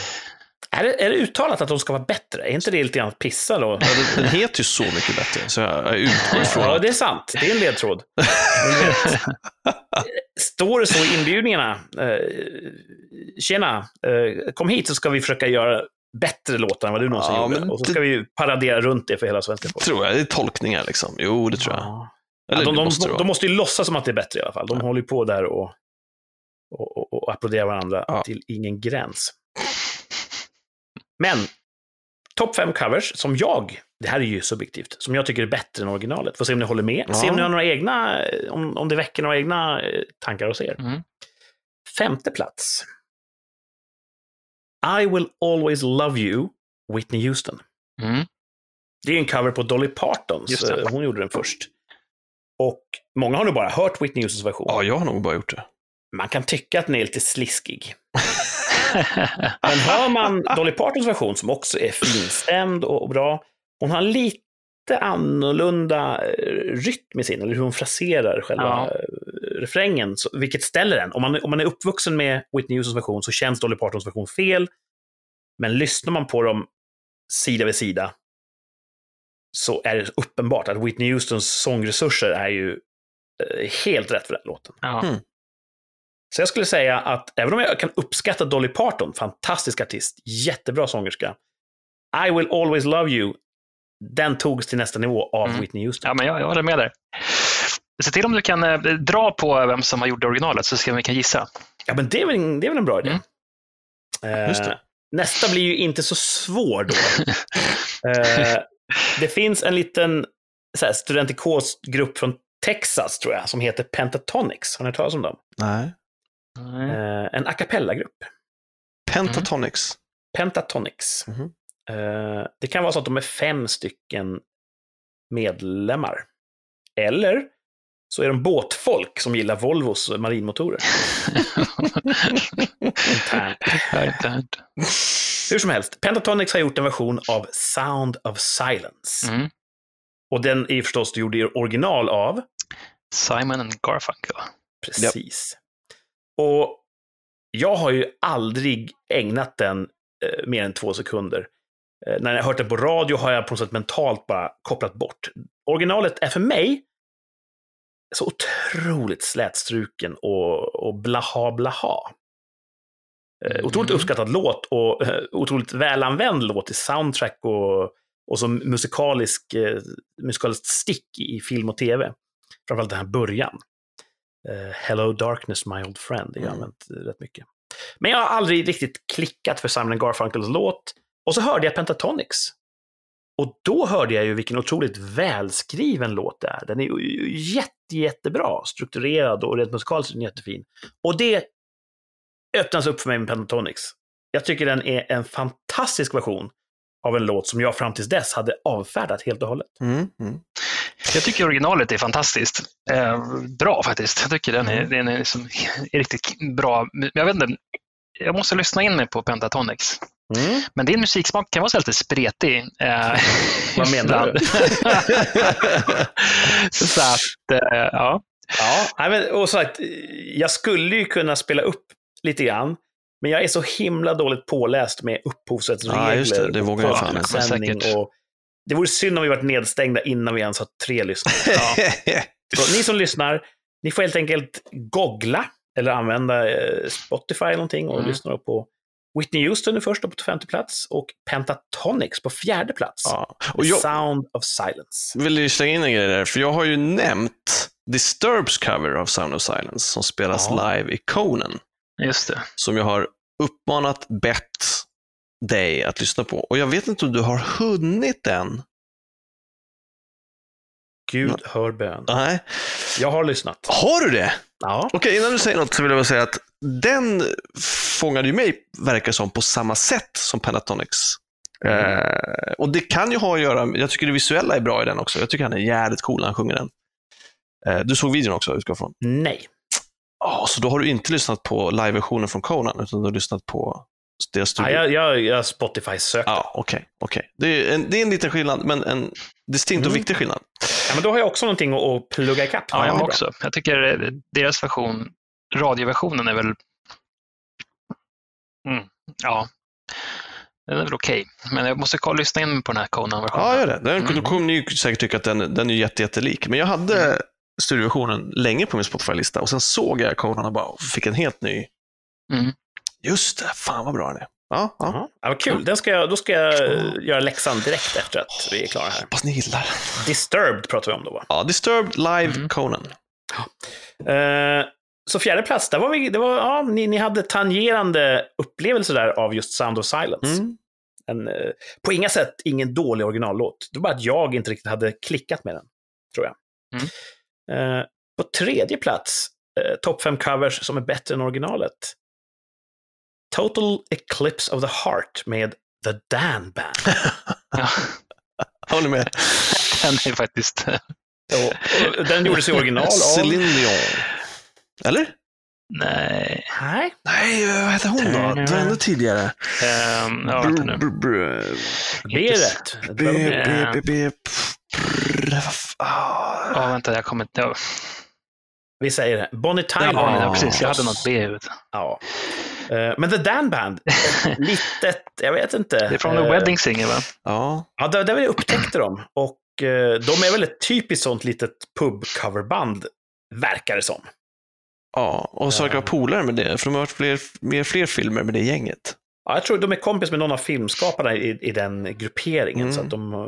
Är det, är det uttalat att de ska vara bättre? Är inte det lite grann att pissa då? Ja, den, den heter ju Så mycket bättre, så jag utgår ifrån Ja, att... det är sant. Det är en ledtråd. Står det så i inbjudningarna, eh, tjena, eh, kom hit så ska vi försöka göra bättre låtar än vad du någonsin Ja, gjorde. Och så det- ska vi ju paradera runt det för hela svenska folket. Tror jag, det är tolkningar liksom. Jo, det tror jag. Ja. Eller Ja, de, det de, måste det de, vara. måste ju låtsas som att det är bättre i alla fall. De håller ju på där och, och, och, och applåderar varandra Ja. till ingen gräns. Men, topp fem covers som jag, det här är ju subjektivt, som jag tycker är bättre än originalet. Får se om ni håller med. Ja. Se om ni har några egna, om, om det väcker några egna eh, tankar hos er. Mm. Femte plats. I will always love you, Whitney Houston. Mm. Det är en cover på Dolly Partons. Eh, Hon gjorde den först. Och många har nog bara hört Whitney Houstons version. Ja, jag har nog bara gjort det. Man kan tycka att den är lite sliskig. Men hör man Dolly Partons version, som också är finstämd och bra, hon har lite annorlunda eh, rytm i sin, eller hur hon fraserar själva Ja. eh, refrängen, så, vilket ställer den. Om man, om man är uppvuxen med Whitney Houstons version så känns Dolly Partons version fel. Men lyssnar man på dem sida vid sida så är det uppenbart att Whitney Houstons sångresurser är ju eh, helt rätt för den låten. ja. Mm. Så jag skulle säga att även om jag kan uppskatta Dolly Parton, fantastisk artist, jättebra sångerska, I will always love you, den togs till nästa nivå av Mm. Whitney Houston. ja, men jag, jag håller med där. Se till om du kan eh, dra på vem som har gjort originalet så ska vi kan gissa. Ja, men det är väl en, det är väl en bra idé. Eh, Just det. nästa blir ju inte så svår då. eh, det finns en liten så här, studentikos grupp från Texas, tror jag, som heter Pentatonix. Har ni hört talas om dem? Nej. Eh, en a cappella-grupp. Pentatonics. Pentatonix. Mhm. Eh, det kan vara så att de är fem stycken medlemmar. Eller så är de båtfolk som gillar Volvos marinmotorer. Internt. Hur som helst, Pentatonix har gjort en version av Sound of Silence. Mm. Och den är förstås gjord i original av, Simon and Garfunkel. precis. Och jag har ju aldrig ägnat den eh, mer än två sekunder. Eh, när jag har hört den på radio har jag på något sätt mentalt bara kopplat bort. Originalet är för mig så otroligt slätstruken och, och blaha blaha. Eh, otroligt Mm. uppskattad låt och eh, otroligt välanvänd låt i soundtrack och, och som musikalisk, musikaliskt stick i film och tv. Framförallt den här början. Hello Darkness My Old Friend, det har jag Mm. använt rätt mycket. Men jag har aldrig riktigt klickat för Simon Garfunkels låt. Och så hörde jag Pentatonix. Och då hörde jag ju vilken otroligt välskriven låt det är. Den är ju jätte, jättebra strukturerad och rent musikaliskt jättefin. Och det öppnas upp för mig med Pentatonix. Jag tycker den är en fantastisk version av en låt som jag fram tills dess hade avfärdat helt och hållet. Mm. Mm. Jag tycker originalet är fantastiskt. Eh, bra faktiskt. Jag tycker den är, den är, liksom, är riktigt bra. Men Jag vet inte, jag måste lyssna in mig på Pentatonix. Mm. Men din musiksmak kan vara så lite spretig. Eh, Vad menar du? så att, eh, ja. Ja, men, och sagt, jag skulle ju kunna spela upp lite grann, men jag är så himla dåligt påläst med upphovsrättsregler Ja, just det. Det vågar jag fan inte. och Det vore synd om vi varit nedstängda innan vi ens har tre lyssnare. Ja. Så ni som lyssnar, ni får helt enkelt googla eller använda eh, Spotify eller någonting och Mm. lyssna på Whitney Houston är först på femte plats och Pentatonix på fjärde plats. ja. Och jag Sound of Silence. vill ju slänga in en grej där, för jag har ju nämnt Disturbs cover av Sound of Silence som spelas Ja. live i Conan. Just det. som jag har uppmanat, bett dig att lyssna på. Och jag vet inte om du har hunnit än Gud hör bön. Nej. Jag har lyssnat. Har du det? Ja. Okej, innan du säger något så vill jag bara säga att den fångade ju mig, verkar som, på samma sätt som Pentatonics. Eh, och det kan ju ha att göra, jag tycker det visuella är bra i den också. Jag tycker han är jävligt cool när han sjunger den. Eh, du såg videon också, utgår från. Nej. Ja, så då har du inte lyssnat på live-versionen från Conan, utan du har lyssnat på deras Ja, studio. jag, jag, jag Spotify sökte. Ja, okej. okej. Det, är en, det är en liten skillnad, men en distinkt och Mm. viktig skillnad. Ja, men då har jag också någonting att, att plugga ikapp. Ja, det jag också. Jag tycker eh, deras version, radioversionen är väl... Mm, ja, den är väl okej. Men jag måste kolla, lyssna in på den här Conan-versionen. Ja, gör det. Den, Mm. Då kommer ni ju säkert tycka att den, den är jätte, jättelik. Men jag hade studioversionen länge på min Spotify-lista och sen såg jag Conan och bara fick en helt ny. Mm. Just det, fan vad bra den är. Ja, ja. Ja, ja, vad kul. Den ska jag, då ska jag göra läxan direkt efter att vi är klara här. Hoppas ni gillar. Disturbed pratar vi om då, va? Ja, Disturbed Live Mm. Conan. Eh, så fjärde plats, där var vi, det var, ja, ni, ni hade tangerande upplevelser där av just Sound of Silence. Mm. En, eh, på inga sätt ingen dålig originallåt. Det var bara att jag inte riktigt hade klickat med den, tror jag. Mm. Eh, på tredje plats, eh, topp fem covers som är bättre än originalet. Total Eclipse of the Heart med The Dan Band. Ja, Håller med. den är faktiskt... och, och, den gjordes i original av... Céline Dion. Eller? Nej. Nej. Nej, vad heter hon då? Det var ännu tidigare. Um, ja, vänta nu. Br- br- B-rätt. B, B, B, B, ah. Ja, vänta, jag kommer inte... Vi säger det. Bonnie Tyler. ja, Ja. precis. Jag hade något B i huvudet. Ja. Eh, Men The Dan Band, litet, jag vet inte. Det är från The Eh, Wedding Singer, va? Ja, Ja, där, där vi upptäckte dem. Och eh, de är väl ett typiskt sånt litet pub-coverband, verkar det som. ja. och så verkar polare med det, för de har varit fler, mer fler filmer med det gänget. Ja, jag tror de är kompis med någon av filmskaparna i, i den grupperingen. Mm. Så att de, eh,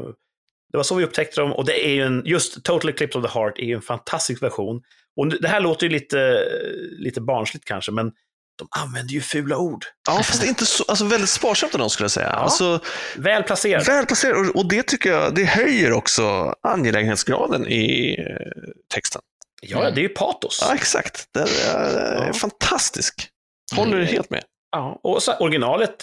det var så vi upptäckte dem. Och det är ju en, just Total Eclipse of the Heart är ju en fantastisk version. Och det här låter ju lite, lite barnsligt kanske, men de använder ju fula ord. Ja, fast inte så, alltså väldigt sparsamt av dem skulle jag säga. Ja. Alltså, Väl placerade. väl placerat, och, och det tycker jag, det höjer också angelägenhetsgraden i eh, texten. Ja, det är ju patos. Ja, exakt. Den är, Ja. fantastisk. Håller Mm. helt med. Ja, och originalet,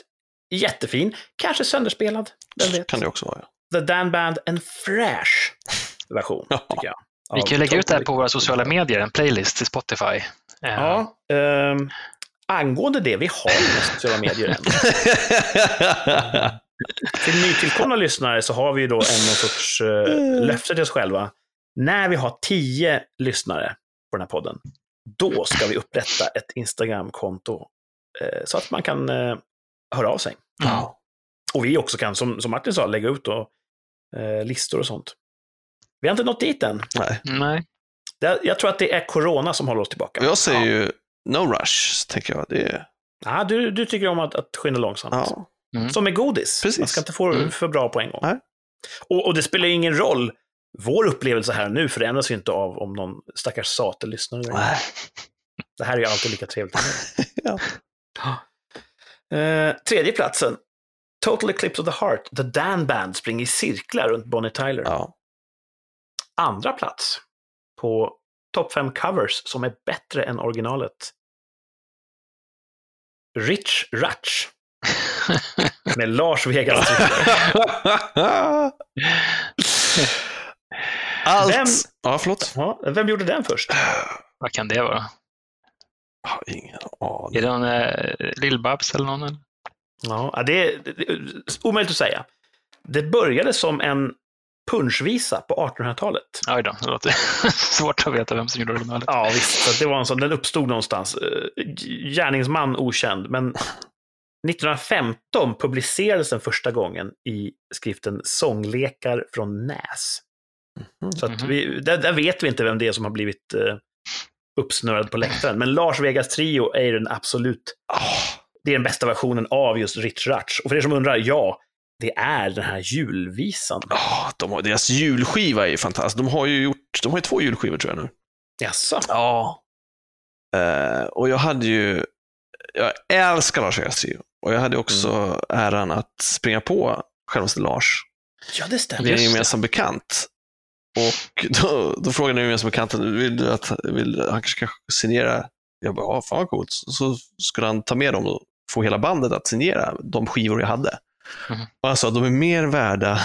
jättefin. Kanske sönderspelad. Vem vet? kan det också vara. The Dan Band, en fräsch version, Ja. tycker jag. Vi kan ju lägga ut det här på våra sociala medier, en playlist till Spotify. Eh, Ja, ehm, angående det, vi har inga sociala medier än. Till nytillkomna lyssnare så har vi ju då en sorts uh, löfte till oss själva. När vi har tio lyssnare på den här podden, då ska vi upprätta ett Instagram-konto eh, så att man kan eh, höra av sig. Ja. Och vi också kan, som, som Martin sa, lägga ut då, eh, listor och sånt. Vi har inte nått dit än. Nej. Nej. Det, jag tror att det är corona som håller oss tillbaka. Jag säger ju no rush, tänker jag. Det är, Ja, du, du tycker om att, att skynda långsamt. ja. Mm. Som med godis. Precis. Man ska inte få Mm. för bra på en gång. Nej. Och, och det spelar ju ingen roll. Vår upplevelse här nu förändras ju inte av om någon stackars sate lyssnar. Nej. Det här är ju alltid lika trevligt. Ja. Eh, tredje platsen. Total Eclipse of the Heart. The Dan Band springer i cirklar runt Bonnie Tyler. Ja. Andra plats på topp fem covers som är bättre än originalet. Rich Ratch med Lars Vegas. Allt. Vem- Ja, förlåt. Ja, vem gjorde den först? Vad kan det vara? Jag har ingen aning. Är det någon eh, Lill-Babs eller någon? Ja, det är, det är omöjligt att säga. Det började som en punschvisa på 1800-talet. Oj då, det låter svårt att veta vem som gjorde originalet. Ja, visst. Det var en sån, den uppstod någonstans. Eh, Gärningsman okänd, men 1915 publicerades den första gången i skriften Sånglekar från Näs. Så att Mhm. vi, där, där vet vi inte vem det är som har blivit eh, uppsnurrad på läktaren. Men Lars Vegas Trio är ju den absolut, Ah, det är den bästa versionen av just Rich Ratch. Och för er som undrar, ja, det är den här julvisan. ah, de har, deras julskiva är ju fantastisk. De har ju gjort, de har ju två julskivor tror jag nu. Jaså? Ja. Eh, och jag hade ju, jag älskar Lars Trio. Och jag hade också äran att springa på självaste Lars. Ja, det stämmer. Vi är en det. gemensam bekant. Och då, då frågade den gemensamma kanten, vill du att vill, han kanske ska signera? Jag bara, ja, fan vad coolt. Så skulle han ta med dem få hela bandet att signera de skivor jag hade. Mhm. Och han sa, de är mer värda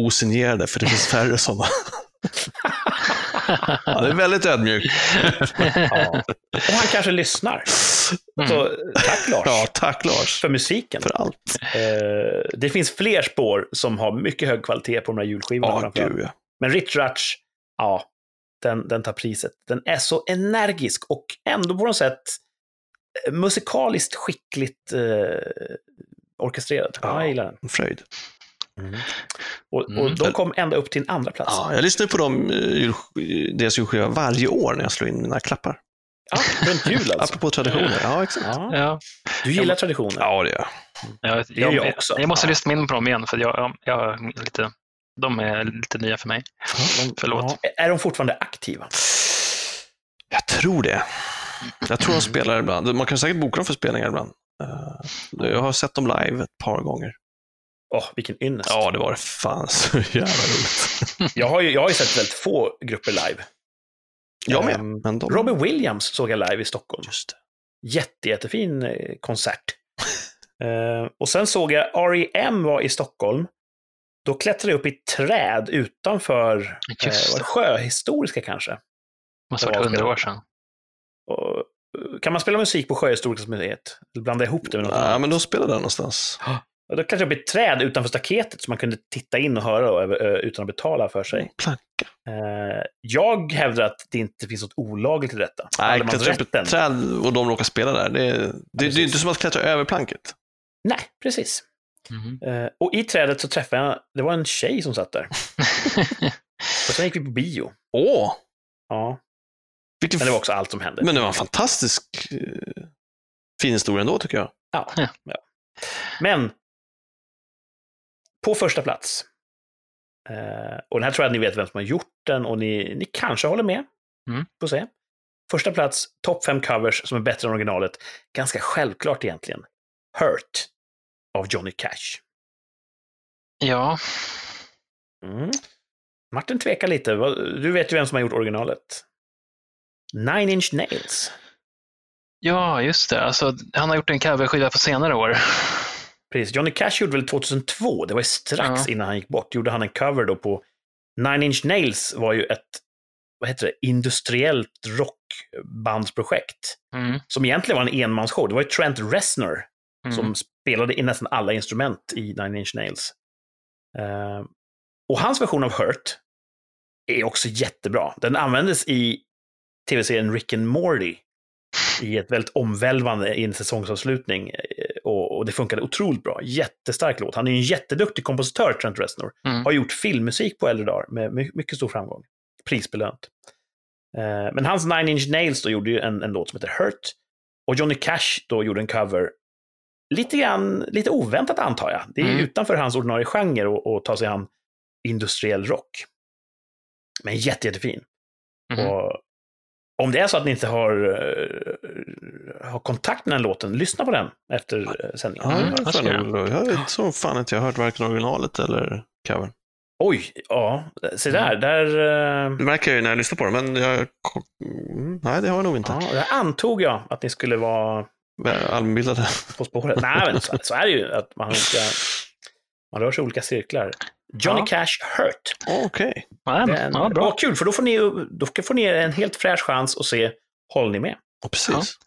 osignerade, för det finns färre sådana. Han är väldigt ödmjuk. Ja. Och han kanske lyssnar. Mm. Så tack Lars Ja, tack Lars. för musiken. För allt. Eh, det finns fler spår som har mycket hög kvalitet på de här julskivorna. Ja, ja. Men Rich Ratch, ja, den, den tar priset. Den är så energisk och ändå på något sätt eh, musikaliskt skickligt eh, orkestrerad. Ja, Ja. jag gillar den. En fröjd. Och, och Mm. de kom ända upp till en andra plats. Ja, jag lyssnar på dem, eh, deras julskiva varje år när jag slår in mina klappar. Ja, runt jul alltså. Apropå traditioner. Ja, exakt. Ja. Ja, Du gillar traditioner. Ja, det gör jag. jag, Det gör jag jag, också. jag måste Ja. lyssna in på dem igen för jag, jag, jag är lite, de är lite nya för mig. De- Förlåt. Ja, är de fortfarande aktiva? Jag tror det. Jag tror de spelar ibland. Man kan säkert boka dem för spelningar ibland. Eh, Jag har sett dem live ett par gånger. Åh, vilken ynnest. Ja, det var fan så jävla roligt. Jag, har ju, jag har ju sett väldigt få grupper live. Jag med. Ehm, Men de... Robbie Williams såg jag live i Stockholm. Just det. Jätte, jättefin eh, konsert. Eh, och sen såg jag R.E.M. var i Stockholm. Då klättrade jag upp i ett träd utanför eh, Just var det Sjöhistoriska kanske. måste det ha var varit hundra år sedan. Och, kan man spela musik på Sjöhistoriska museet? Eller blanda ihop det med något Ja, annat? men de spelar där någonstans. Och då jag upp i ett träd utanför staketet så man kunde titta in och höra då, över- utan att betala för sig. Planka. Eh, jag hävdar att det inte finns något olagligt i detta. Nej, klättra upp ett träd och de råkar spela där. Det, det, det är inte som att klättra över planket. Nej, precis. Mhm. Eh, och i trädet så träffade jag, det var en tjej som satt där. Och sen gick vi på bio. Åh! Ja, Vilken men det var också allt som hände. Men det var en fantastisk eh, fin historia ändå, tycker jag. Ja, Ja. ja. Men på första plats. Eh, och den här tror jag att ni vet vem som har gjort den och ni, ni kanske håller med. Mm. Får se. Första plats, topp fem covers som är bättre än originalet. Ganska självklart egentligen. Hurt av Johnny Cash. Ja, Mm. Martin tvekar lite. Du vet ju vem som har gjort originalet. Nine Inch Nails. ja, just det. Alltså, han har gjort en coverskiva på senare år. Precis. Johnny Cash gjorde väl 2002, det var strax Ja. innan han gick bort, gjorde han en cover då på Nine Inch Nails var ju ett, vad heter det, industriellt rockbandsprojekt. Mm. Som egentligen var en enmansshow. Det var ju Trent Reznor Mm. som spelade i nästan alla instrument i Nine Inch Nails. Eh, och hans version av Hurt är också jättebra. Den användes i tv-serien Rick and Morty i ett väldigt omvälvande i en säsongsavslutning. eh, Och, och det funkade otroligt bra. Jättestark låt. Han är en jätteduktig kompositör, Trent Reznor. Mm. Har gjort filmmusik på äldre dagar med my- mycket stor framgång. Prisbelönt. Eh, men hans Nine Inch Nails då gjorde ju en, en låt som heter Hurt. Och Johnny Cash då gjorde en cover. Lite grann, lite oväntat antar jag. Det är Mm. utanför hans ordinarie genre och ta sig an industriell rock. Men jätte, jättefin. Mhm. Och om det är så att ni inte har, eh, har kontakt med den låten, lyssna på den efter eh, sändningen. Ja, Mm, jag, ska nog- jag tror fan inte jag har hört varken originalet eller covern. Oj, ja, se där. där eh, Det märker jag ju när jag lyssnar på det, men jag... Mm, Nej, det har jag nog inte. ja, där antog jag att ni skulle vara Allmänbildade. På spåret? Nej, men så, så är det ju. Att man, olika, man rör sig i olika cirklar. Johnny Ja. Cash Hurt. Okej. Ja, en, ja, bra. Vad kul, för då får, ni, då får ni en helt fräsch chans att se Håller ni med? Ja, precis.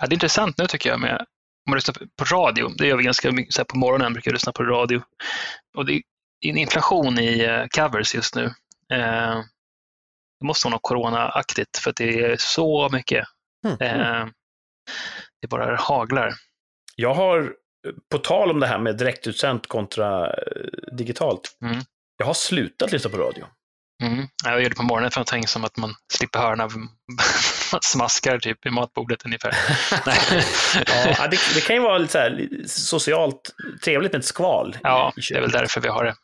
Ja, det är intressant nu tycker jag med om man lyssnar på- på radio. Det gör vi ganska mycket så här på morgonen, brukar jag lyssna på radio. Och det är en inflation i eh, covers just nu. Eh, det måste vara något corona-aktigt för att det är så mycket. Mm. Eh, det bara haglar. Jag har, på tal om det här med direktutsänt kontra eh, digitalt, Mm. jag har slutat lyssna på radio. Mm. Jag gör det på morgonen för att tänka som att man slipper höra när man smaskar typ i matbordet ungefär. Ja, det, det kan ju vara lite så här, socialt trevligt med ett skval. ja, det är väl därför vi har det.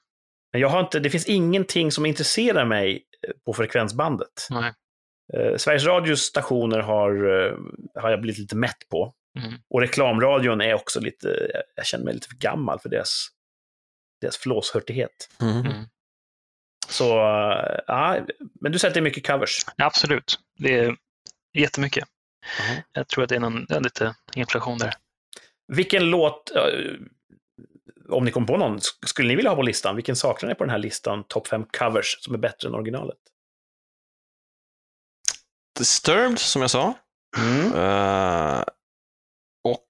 Men jag har inte, det finns ingenting som intresserar mig eh, på frekvensbandet. Nej. Eh, Sveriges Radios stationer har, eh, har jag blivit lite mätt på. Mm. Och reklamradion är också lite, jag känner mig lite för gammal för deras, deras flåshörtighet. Mm. Mm. Så, eh, ja, men du säger att det är mycket covers? Absolut. Det är jättemycket. Jaha. Jag tror att det är, någon, det är lite inflation där. Vilken låt, eh, om ni kom på någon, sk- skulle ni vilja ha på listan? Vilken saknar ni på den här listan, topp fem covers, som är bättre än originalet? Disturbed, som jag sa. Mm. Eh, och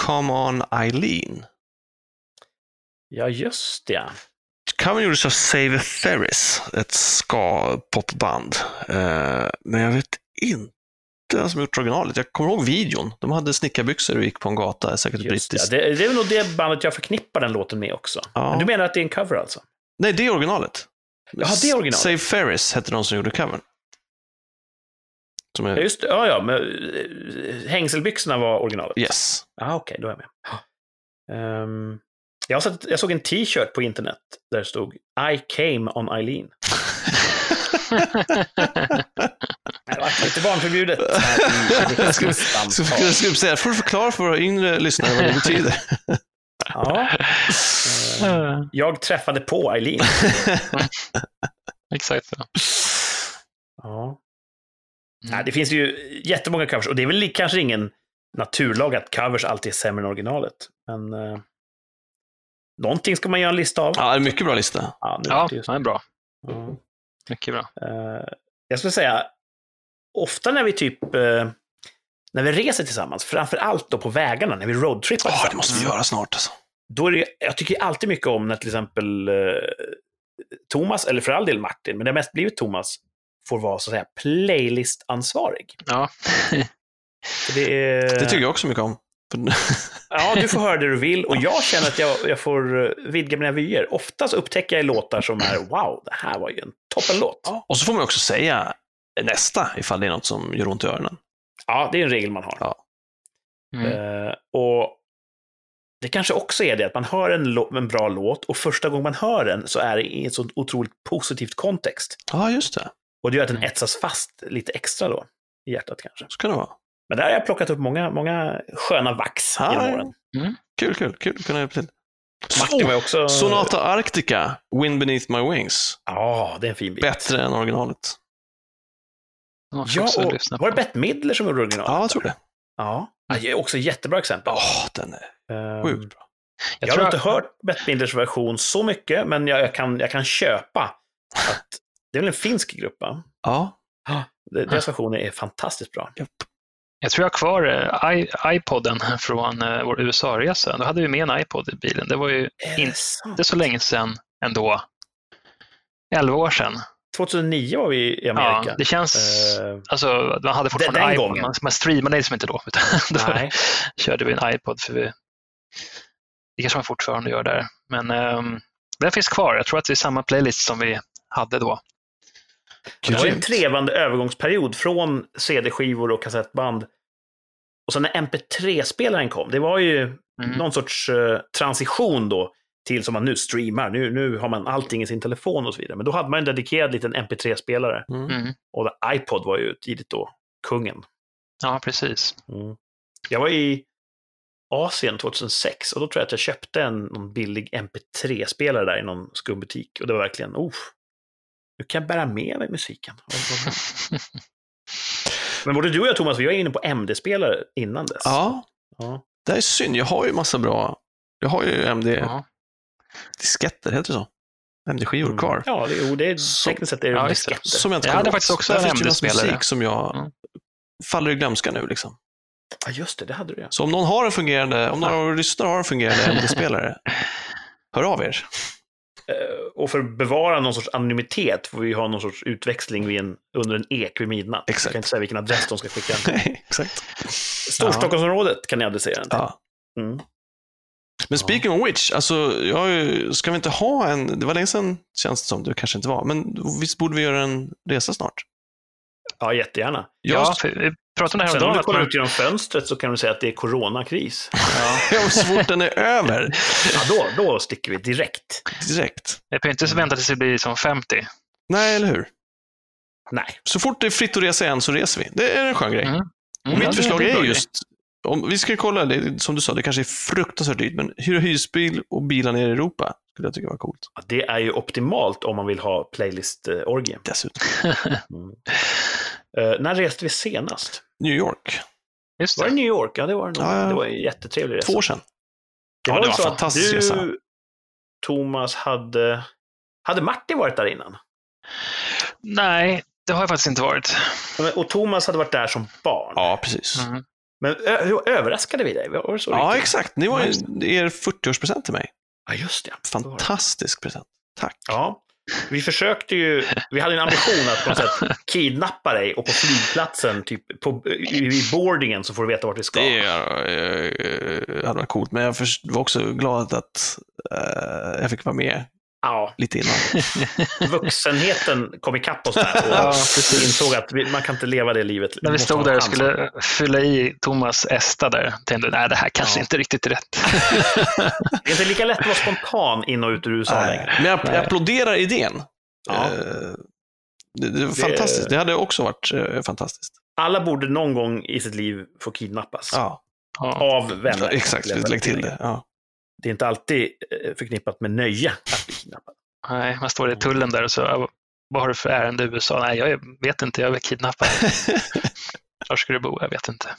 Come On Eileen. Ja, just det. Covern gjordes av Save Ferris, ett ska-popband. Eh, men jag vet inte vem som gjort originalet. Jag kommer ihåg videon. De hade snickarbyxor och gick på en gata, säkert brittiskt. det. Det, det är nog det bandet jag förknippar den låten med också. Ja. Men du menar att det är en cover alltså? Nej, det är originalet. Jaha, det är originalet. Save Ferris hette de som gjorde covern. Som Ja, är, just. Ja, ja, men eh, hängselbyxorna var originalet? yes. Ja, okej, då är jag med. Ehm, jag, sett, jag såg en t-shirt på internet där det stod I came on Eileen. Det var lite barnförbjudet. Jag skulle, säga, får du förklara för våra yngre lyssnare vad det betyder. Ja, eh, jag träffade på Eileen. Exakt så. Ja. Mm. Nej, det finns ju jättemånga covers och det är väl kanske ingen naturlag att covers alltid är sämre än originalet. Men eh, någonting ska man göra en lista av. Ja, det är mycket bra lista. Ja, nu Ja, det det är bra. ja. Mycket bra. Eh, jag skulle säga, ofta när vi typ, eh, när vi reser tillsammans, framför allt då på vägarna, när vi roadtrippar Ja, det tillsammans, måste vi göra snart alltså. då är det, jag tycker alltid mycket om när till exempel eh, Thomas, eller för all del Martin, men det har mest blivit Thomas, får vara så att säga playlistansvarig. Ja. Det, är, Det tycker jag också mycket om. Ja, du får höra det du vill och jag känner att jag, jag får eh, vidga mina vyer. Oftast upptäcker jag låtar som är wow, det här var ju en toppenlåt. Ja. Och så får man också säga nästa ifall det är något som gör ont i öronen. det är en regel man har. Ja. Mm. Eh, och det kanske också är det att man hör en, en bra låt och första gången man hör den så är det i en så otroligt positivt kontext. Ja, just det. Och det gör att den Mm. etsas fast lite extra då i hjärtat kanske. Så kan det vara. Men där har jag plockat upp många, många sköna vax Ja, genom ja. åren. Kul, kul, kul att kunna hjälpa till. Ju också... Sonata Arctica, Wind Beneath My Wings. Ja, det är en fin bit. Bättre än originalet. Ja, och var det. Bette Midler som gjorde originalet? Ja, jag tror det. Ja. ja. det är också ett jättebra exempel. Åh, den är Ehm, sjukt bra. Jag, Jag har inte hört Bette Midlers version så mycket, men jag, jag, kan, jag kan köpa att det är väl en finsk grupp, va? Ja, Deras version är fantastiskt bra. japp. Jag tror jag har kvar eh, i- iPoden från eh, vår USA-resa. Då hade vi med en iPod i bilen. Det var ju det inte så länge sedan ändå. 11 år sedan. 2009 var vi i Ja, Amerika. det känns... Eh, Alltså, man hade fortfarande den iPod. gången. Man, man streamade liksom inte då. Utan då nej. körde vi en iPod. För vi, det kanske man fortfarande gör där. Men um, den finns kvar. Jag tror att det är samma playlist som vi hade då. Det var en trevande övergångsperiod från CD-skivor och kassettband. Och sen när MP3-spelaren kom, det var ju Mm. någon sorts eh, transition då till som man nu streamar. Nu, nu har man allting i sin telefon och så vidare. Men då hade man en dedikerad liten MP3-spelare. Mm. Mm. Och iPod var ju tidigt då kungen. Ja, precis. Mm. Jag var i Asien 2006 och då tror jag att jag köpte en någon billig MP3-spelare där i någon skum butik. Och det var verkligen, oh, nu kan jag bära med mig musiken. Men både du och jag Thomas, vi var inne på MD-spelare innan dess. Ja, Ja. det är synd. Jag har ju massa bra... Jag har ju MD-disketter, ja. heter det så? MD-skivor Mm. kvar. Ja, det, jo, det är, Så- tekniskt sett är det Ja, disketter. Som jag inte Jag hade åt. faktiskt också Där en MD-spelare. musik som jag Mm. faller i glömska nu. Liksom. Ja, just det, det hade du ja. Så om någon har en fungerande, om er lyssnare har en fungerande MD-spelare, hör av er. Eh, Och för att bevara någon sorts anonymitet får vi ha någon sorts utväxling vid en, under en ek vid midnatt. Jag Exakt. kan inte säga vilken adress de ska skicka. Nej, exakt. Storstockholmsområdet kan ni adressera den till. Ja. Mm. Men speaking of which, alltså, jag, ju- ska vi inte ha en, det var länge sedan känns det som, det kanske inte var, men visst borde vi göra en resa snart? Ja, jättegärna. Jag, Ja, för pratade om det här Sen om du kollar att ut genom fönstret så kan du säga att det är coronakris. ja. så fort den är över, Ja, då, då sticker vi direkt. direkt. Jag kan inte vänta tills vi blir som 50. Nej, eller hur? Nej. Så fort det är fritt att resa igen så reser vi. Det är en skön grej. Mm. Mm, mitt det- förslag det är bra just om, vi ska kolla, det, som du sa, det kanske är fruktansvärt dyrt, men hyra hyrbil och bilar ner i Europa skulle jag tycka var coolt. Ja, Det är ju optimalt om man vill ha playlist-orgie. Dessutom. Mm. Eh, när reste vi senast? New York, Just Var det det. New York? Ja, det var det nog. Ja. Det var en jättetrevlig resa. två år sedan. Det Ja, var, det var en att fantastisk du, resa. Thomas, hade... Hade Martin varit där innan? Nej, det har jag faktiskt inte varit. Men- Och Thomas hade varit där som barn. Ja, precis. Mm. Men hur överraskade vi dig? Var det så Ja, riktigt? exakt. Ni var ju er 40-årspresent till mig. Ja, just det. Fantastisk present. Tack. Ja, vi försökte ju, vi hade en ambition att på något sätt kidnappa dig och på flygplatsen, typ på, i boardingen så får du veta vart vi ska. Det är, eh, hade varit coolt, men jag var också glad att eh, jag fick vara med Ja, lite innan. vuxenheten kom ikapp oss där och Ja, insåg att vi, man kan inte leva det livet. När vi stod där och skulle fylla i Thomas Esta där, tänkte jag, nej det här kanske Ja. inte riktigt är rätt. Det är inte lika lätt att vara spontan in och ut ur USA Nej, längre. Men jag, jag applåderar idén. Ja. Eh, det, det var Det- fantastiskt. Det hade också varit eh, fantastiskt. Alla borde någon gång i sitt liv få kidnappas. Ja, Ja. Av vänner. exakt. Lägg till det. Det är inte alltid eh, förknippat med nöje att bli kidnappad. Nej, man står i tullen där och så, "Ja, vad har du för ärende i USA? Nej, jag vet inte, jag är kidnappad. Var ska du bo? Jag vet inte.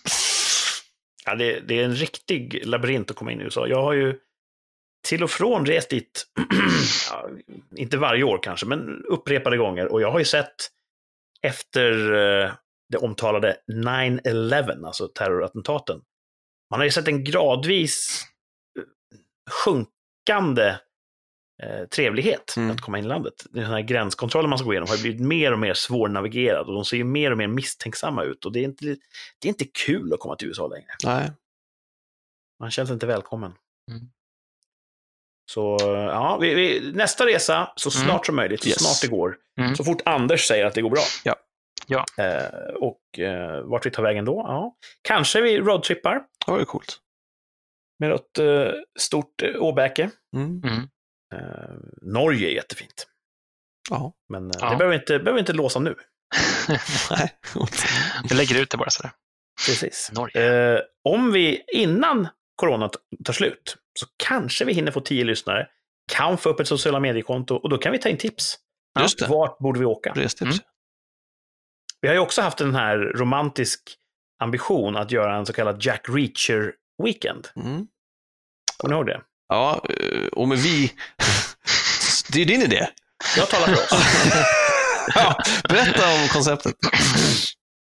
Ja, det, det är en riktig labyrint att komma in i USA. Jag har ju till och från rest dit, ja, inte varje år kanske, men upprepade gånger. Och jag har ju sett efter eh, det omtalade 9-11, alltså terrorattentaten, man har ju sett en gradvis sjunkande eh, trevlighet Mm. att komma in i landet. Den här gränskontrollen man ska gå igenom har ju blivit mer och mer svårnavigerad och de ser ju mer och mer misstänksamma ut. Och det är inte, det är inte kul att komma till USA längre. Nej. Man känns inte välkommen. Mm. Så ja, vi, vi, nästa resa så Mm. snart som möjligt, så Yes. snart det går. Mm. Så fort Anders säger att det går bra. Ja. Ja. Eh, och eh, vart vi tar vägen då? Ja. Kanske vi roadtrippar Det var ju coolt. Med något eh, stort eh, åbäke. Mm. Mm. Eh, Norge är jättefint. Ja. Men Ja. det behöver vi inte, behöver vi inte låsa nu. Nej. Vi lägger ut det bara sådär. Precis. Norge. Eh, om vi innan corona tar slut så kanske vi hinner få tio lyssnare, kan få upp ett sociala mediekonto och då kan vi ta in tips. Just det. Vart borde vi åka? Restips. Mm. Vi har ju också haft en här romantisk ambition att göra en så kallad Jack Reacher Weekend. Mm. Kommer ni ihåg det? Ja, eh, och med vi... Det är din idé. Jag talar för oss. Ja, berätta om konceptet.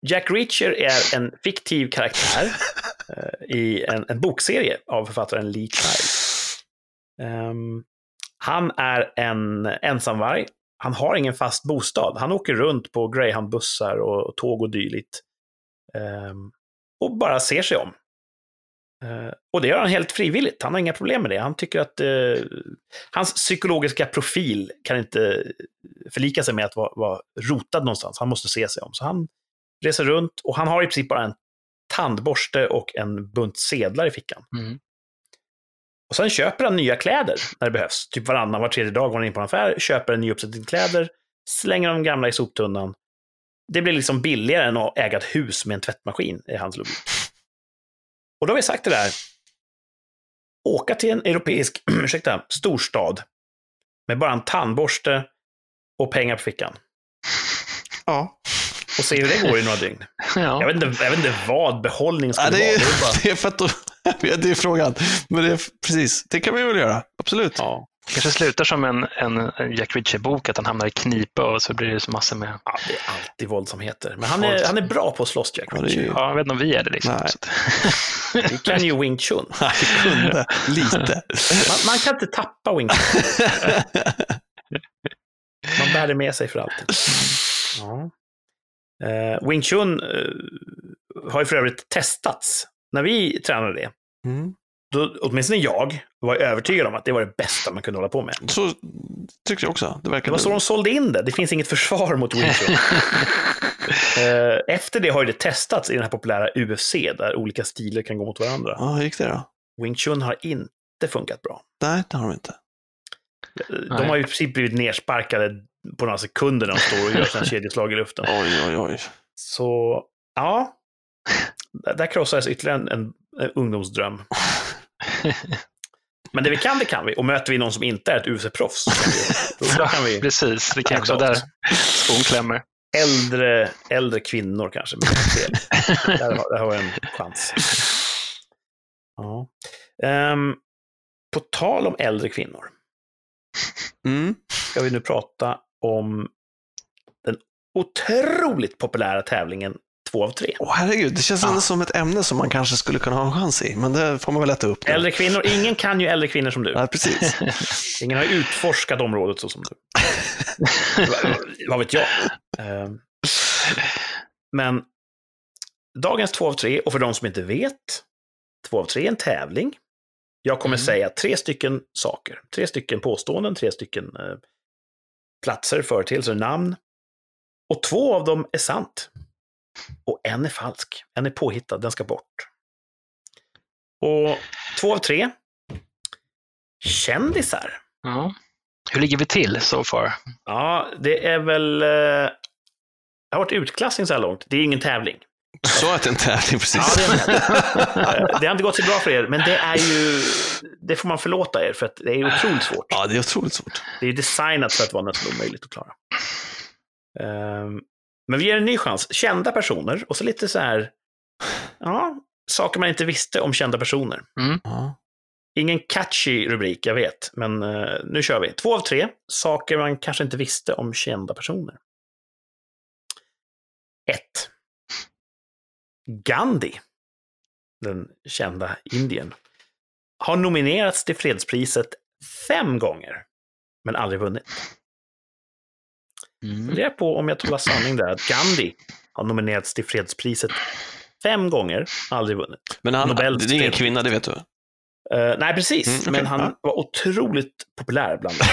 Jack Reacher är en fiktiv karaktär eh, i en, en bokserie av författaren Lee Child. Ehm, han är en ensamvarg. Han har ingen fast bostad. Han åker runt på greyhoundbussar och tåg och dylikt. Ehm, och bara ser sig om. Eh, och det gör han helt frivilligt. Han har inga problem med det. Han tycker att eh, hans psykologiska profil kan inte förlika sig med att vara, vara rotad någonstans. Han måste se sig om. Så han reser runt och han har i princip bara en tandborste och en bunt sedlar i fickan. Mm. Och sen köper han nya kläder när det behövs. Typ varannan, var tredje dag går han in på en affär, köper en ny uppsättning kläder, slänger de gamla i soptunnan. Det blir liksom billigare än att äga ett hus med en tvättmaskin, i hans logik. Och då har vi sagt det där. Åka till en europeisk ursäkta, storstad med bara en tandborste och pengar på fickan. Ja. Och se hur det går i några dygn. Jag Ja. vet inte, jag vet inte vad behållning skulle Ja, det, vara. är, Det är bara, det är för att jag det är frågan. Men det är, precis, det kan vi väl göra. Absolut. ja, kanske slutar som en, en Jack Ritchie-bok, att han hamnar i knipa och så blir det så massor med... ja, det är alltid våldsamheter. Men han är, han är bra på att slåss, Jack Ja, det Reacher. ju- Ja, jag vet inte om vi är det liksom. Nej. Vi kan ju Wing Chun. Nej, kunde. Lite. Man, man kan inte tappa Wing Chun. Man bär det med sig för alltid. Ja. Eh, Wing Chun eh, har ju för övrigt testats. När vi tränade det, Mm. Då, åtminstone jag, var övertygad om att det var det bästa man kunde hålla på med. Så tyckte jag också. Det verkar Det var så de sålde in det. Det finns inget försvar mot Wing Chun. Eh, Efter det har ju det testats i den här populära UFC, där olika stilar kan gå mot varandra. Ja, hur gick det då? Wing Chun har inte funkat bra. Nej, det har de inte. De Nej. har ju i princip blivit nersparkade på några sekunder när de står och gör sina kedjeslag i luften. Oj, oj, oj. Så, ja. Där, krossades ytterligare en, en, en ungdomsdröm. Men det vi kan, det kan vi. Och möter vi någon som inte är ett UFC-proffs, då, kan vi Precis, det kan också Hämta där skon klämmer. äldre, äldre kvinnor kanske. där, har, där har vi en chans. Ja. Ehm, på tal om äldre kvinnor Mm. ska vi nu prata om den otroligt populära tävlingen 2 av 3. Åh, herregud, det känns Ja. ändå som ett ämne som man kanske skulle kunna ha en chans i, men det får man väl äta upp. nu. Äldre kvinnor, ingen kan ju äldre kvinnor som du. Ja, precis. Ingen har utforskat området så som du. Vad- vet jag? Ehm, Men dagens 2 av 3, och för de som inte vet, 2 av 3 är en tävling. Jag kommer Mm. säga tre stycken saker. Tre stycken påståenden, tre stycken eh, platser, företeelser, namn. Och två av dem är sant. Och en är falsk. En är påhittad, den ska bort. Och två av tre. Kändisar. Ja. Hur ligger vi till so far? Ja, det är väl... Eh, det har varit utklassning så här långt. Det är ingen tävling. Du sa att det är en tävling Ja, precis. det, är en tävling. Eh, det har inte gått så bra för er, men det är ju... Det får man förlåta er, för att det är otroligt svårt. Ja, det är otroligt svårt. Det är designat för att vara nästan omöjligt att klara. Men vi ger en ny chans. Kända personer och så lite så här... Ja, saker man inte visste om kända personer. Ja. Ingen catchy rubrik, jag vet, men eh, nu kör vi. Två av tre saker man kanske inte visste om kända personer. 1. Gandhi, den kända Indien, har nominerats till fredspriset fem gånger, men aldrig vunnit. Mm. Fundera på om jag talar sanning där, att Gandhi har nominerats till fredspriset fem gånger, aldrig vunnit. Men han, Nobels det är ingen kvinna, det vet du? Eh, nej, precis. Mm, okej. Men han Ja. var otroligt populär bland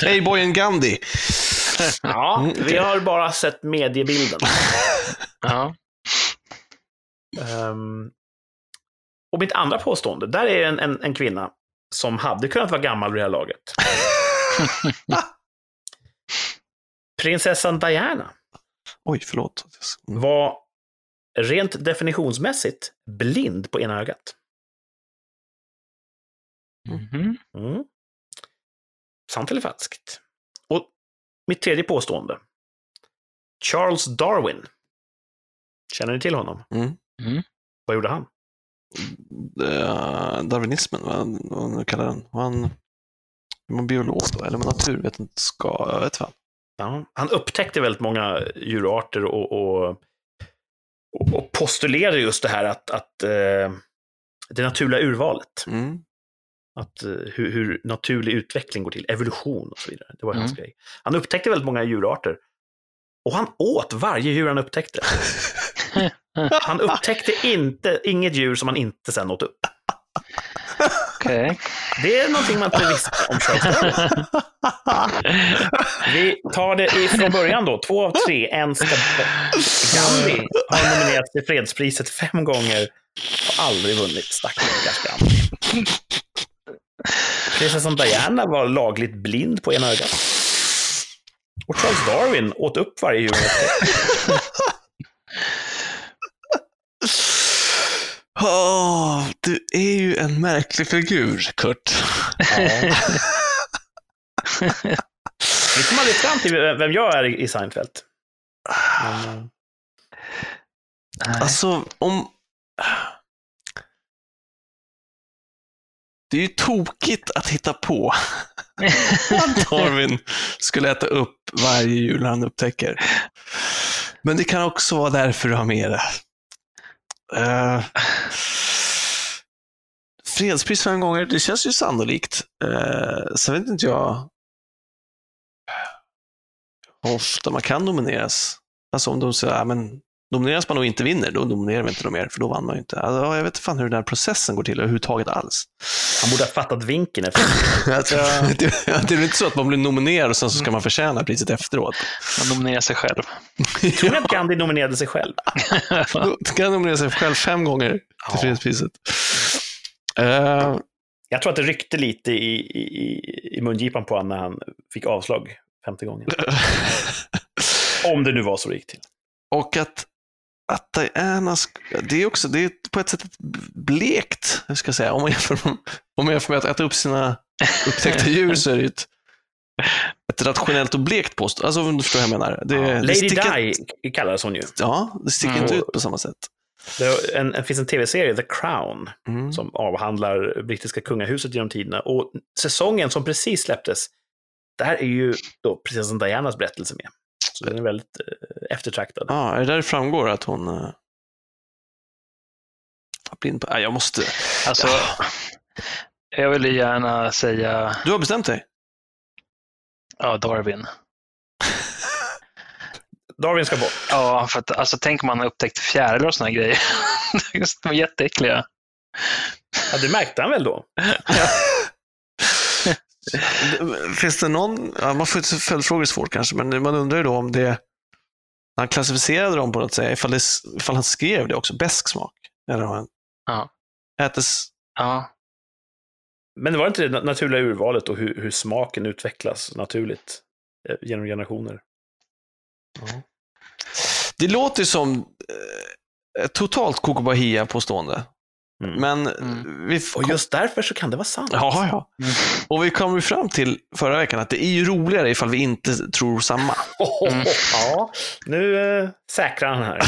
Playboyen Gandhi. Ja, Mm, vi har bara sett mediebilden. Ja. Ehm, och mitt andra påstående, där är en, en, en kvinna som hade kunnat vara gammal vid det här laget. Prinsessan Diana Oj, förlåt. Mm. var rent definitionsmässigt blind på ena ögat. Mhm. Mm. Sant eller falskt? Och mitt tredje påstående. Charles Darwin. Känner ni till honom? Mm. Vad gjorde han? Eh, Darwinismen, vad vad man kallar den. Var han, var biolog då? Eller naturvetenskap? Jag vet fan. Ja, han upptäckte väldigt många djurarter och, och, och- postulerade just det här att, att eh, det naturliga urvalet. Mm. Att, eh, hur, hur naturlig utveckling går till, evolution och så vidare. Det var hans Mm. grej. Han upptäckte väldigt många djurarter. Och han åt varje djur han upptäckte. Han upptäckte inte, inget djur som han inte sen åt upp. Okay. Det är någonting man inte visste om Charles Darwin. Vi tar det ifrån början då. Två av tre, en ska bort. Gandhi har nominerats till fredspriset fem gånger och aldrig vunnit. Stackars Gandhi. Prinsessan Diana var lagligt blind på ena ögat. Och Charles Darwin åt upp varje djur Åh, du är ju en märklig figur, Kurt. Vi kom aldrig fram till vem jag är i Seinfeld. Men, eh, Nej. Alltså, om... Det är ju tokigt att hitta på att Darwin skulle äta upp varje djur han upptäcker. Men det kan också vara därför du har med det. Eh, fredspris fem gånger, det känns ju sannolikt. Uh, sen vet inte jag hur ofta man kan nomineras. Alltså om de säger, ja, men nomineras man och inte vinner, då nominerar vi inte dem mer, för då vann man ju inte. Alltså, jag vet inte fan hur den här processen går till överhuvudtaget alls. han borde ha fattat vinken efter. Alltså, det, det är väl inte så att man blir nominerad och sen så ska man förtjäna priset efteråt. Man nominerar sig själv. Tror ni att Gandhi nominerade sig själv? Då kan han nominera sig själv fem gånger till Ja. fredspriset. Eh, Jag tror att det ryckte lite i, i, i mungipan på honom när han fick avslag femte gången. Om det nu var så det gick till. och att att Diana, det är också, det är på ett sätt blekt, hur ska jag säga, om man jämför, om man jämför med att äta upp sina upptäckta djur så är det ju ett, ett rationellt och blekt påstående. Alltså om du förstår vad jag menar. Det, det Lady sticker, Di kallades hon ju. Ja, det sticker Mm. inte ut på samma sätt. Det, en, det finns en tv-serie, The Crown, Mm. som avhandlar brittiska kungahuset genom tiderna. Och säsongen som precis släpptes, där är ju då prinsessan Dianas berättelse med. Så den är väldigt eh, eftertraktad. Ja, är det där det framgår att hon var blind på... Nej, jag måste... Alltså, jag vill gärna säga Du har bestämt dig? ja, Darwin. Darwin ska bort. Ja, för att, alltså, tänk om man har upptäckt fjärilar och såna här grejer. De är jätteäckliga. Ja, det märkte han väl då? Finns det någon... Ja, man får inte följdfrågor är svårt kanske, men man undrar ju då om det... Han klassificerade dem på något sätt, ifall, det, ifall han skrev det också, besk smak. Eller har han... Ja. Ätes... Ja, Men det var inte det naturliga urvalet och hur, hur smaken utvecklas naturligt eh, genom generationer? Det låter som eh, totalt kokobahia-påstående. Mm. Men Mm. vi... Och just därför så kan det vara sant. Ja, ja. Mm. Och vi kom ju fram till förra veckan att det är ju roligare ifall vi inte tror samma. Mm. Ja, nu eh, säkrar han här.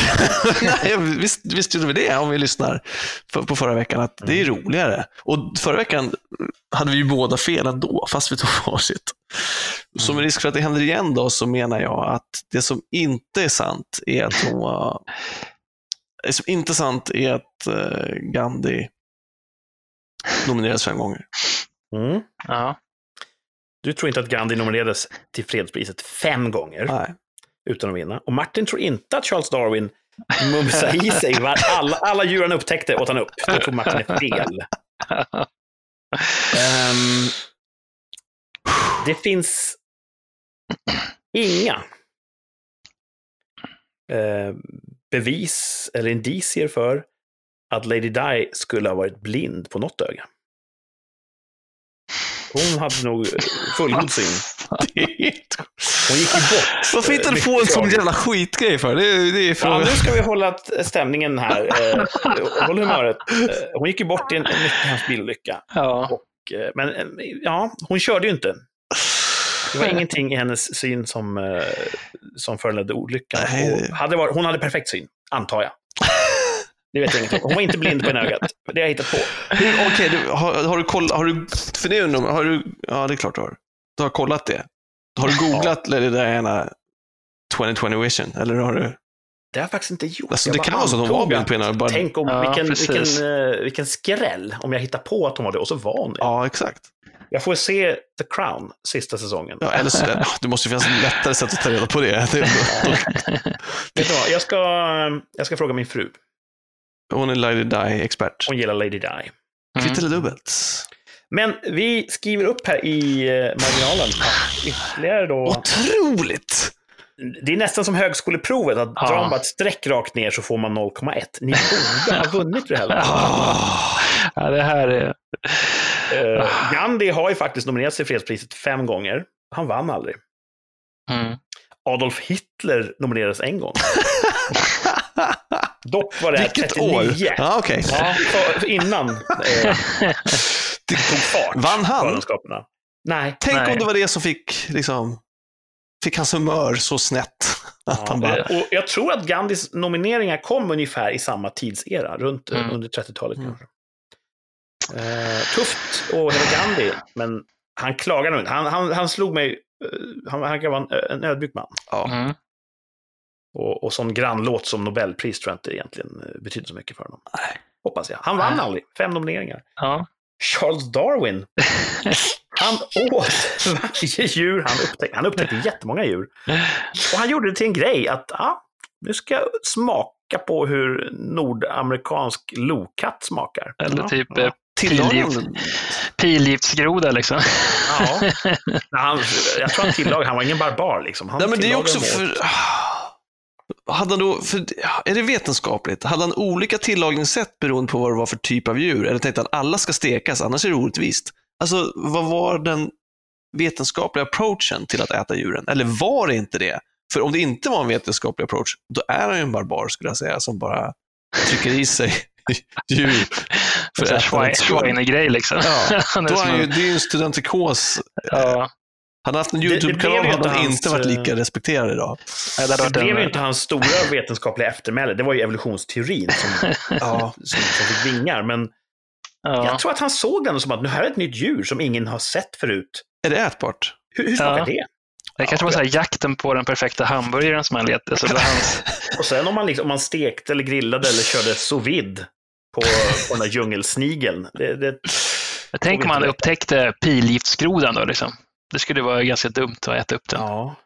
Nej, visst, visst gjorde vi det om vi lyssnar på, på förra veckan, att det är roligare. Och förra veckan hade vi ju båda fel ändå, fast vi tog varsitt. Så med risk för att det händer igen då, så menar jag att det som inte är sant är att hon var... Det som är sant är att eh, Gandhi nominerades fem gånger. Mm. ja. Du tror inte att Gandhi nominerades till fredspriset fem gånger Nej. utan att vinna. Och Martin tror inte att Charles Darwin mumsade i sig var alla, alla djur han upptäckte åt han upp. Det tror Martin är fel. Ehm, det finns inga eh, bevis eller indicier för att Lady Di skulle ha varit blind på något öga. Hon hade nog fullgod syn. Hon gick ju bort. Varför hittar du på en sån jävla skitgrej för? Det, det är Ja, nu ska vi hålla stämningen här. Eh, håll humöret. Eh, hon gick ju bort i en, mycket hemsk bilolycka. ja. Och, eh, men ja, hon körde ju inte. Det var ingenting i hennes syn som, eh, som föranledde olyckan. Och hade varit, hon hade perfekt syn, antar jag. Det vet jag ingenting om. Hon var inte blind på ena ögat. Det har jag hittat på. Okej, du, har, har du kollat, har du, för det nummer, har du, ja det är klart du har. Du har kollat det. Har du googlat Lady Diana 2020 Vision? Eller har du? Det har jag faktiskt inte gjort. Alltså det kan vara så att hon var blind på ena bara, Tänk om Ja, vilken, vilken, eh, vilken skräll om jag hittar på att hon var det och så var hon det. Ja, exakt. Jag får se The Crown sista säsongen. Ja, eller så, det måste ju finnas ett lättare sätt att ta reda på det. det vad? Jag, ska, jag ska fråga min fru. hon är Lady Di-expert. Hon gillar Lady Di. Mm. Kvitt eller dubbelt? Men vi skriver upp här i eh, marginalen att ytterligare då... Otroligt! Det är nästan som högskoleprovet, att Ja. drar man bara ett streck rakt ner så får man 0,1. Ni borde ha vunnit det här. Ah, ja, det här är... Eh, Gandhi har ju faktiskt nominerats till fredspriset fem gånger. Han vann aldrig. Mm. Adolf Hitler nominerades en gång. Dock var det Vilket 39. år? Ja, okej. Ja, innan eh, det tog fart. Vann han? Nej. Tänk Nej. om det var det som fick, liksom, fick hans humör så snett. Att Ja, han bara, och jag tror att Gandhis nomineringar kom ungefär i samma tidsera, runt Mm. under 30-talet Mm. kanske. Eh, tufft heta Gandhi, men han klagar nog inte. Han, han, han slog mig, eh, han, han kan vara en, en ödmjuk man. ja. Mm. Och, och sån grannlåt som Nobelpris tror jag inte egentligen eh, betyder så mycket för honom. Nej. Hoppas jag. Han vann Nej. aldrig. Fem nomineringar. Ja. Charles Darwin, han åt varje djur han upptäckte. Han upptäckte jättemånga djur. Och han gjorde det till en grej att ah, nu ska jag smaka på hur nordamerikansk lokatt smakar. Eller typ ja. Tillagade pilgiftsgroda liksom. Ja. Nej, han, jag tror han tillagade, han var ingen barbar liksom. Han Nej, men det är också för... Hade han då, för, är det vetenskapligt? Hade han olika tillagningssätt beroende på vad det var för typ av djur? Eller tänkte han alla ska stekas, annars är det orättvist? Alltså, vad var den vetenskapliga approachen till att äta djuren? Eller var det inte det? För om det inte var en vetenskaplig approach, då är han ju en barbar skulle jag säga, som bara trycker i sig djur för skull. Schweine-grej liksom. Ja, Han är han ju, det är ju en studentikos. ja, Hade han haft en det YouTube-kanal ju hade inte han hans, inte varit lika eh, respekterad idag. det Det varit blev ju inte hans stora vetenskapliga eftermäle. Det var ju evolutionsteorin som, Ja. som, som fick vingar. Men ja. jag tror att han såg den som att nu här är ett nytt djur som ingen har sett förut. Är det ätbart? Hur, hur smakar Ja. det? Det kanske var så här jakten på den perfekta hamburgaren som han letade. Så det var hans, Och sen om man, liksom, om man stekte eller grillade eller körde sous vide på, på den där djungelsnigeln. Det, det, jag tänker om han upptäckte pilgiftsgrodan då. Liksom. Det skulle vara ganska dumt att äta upp den. ja.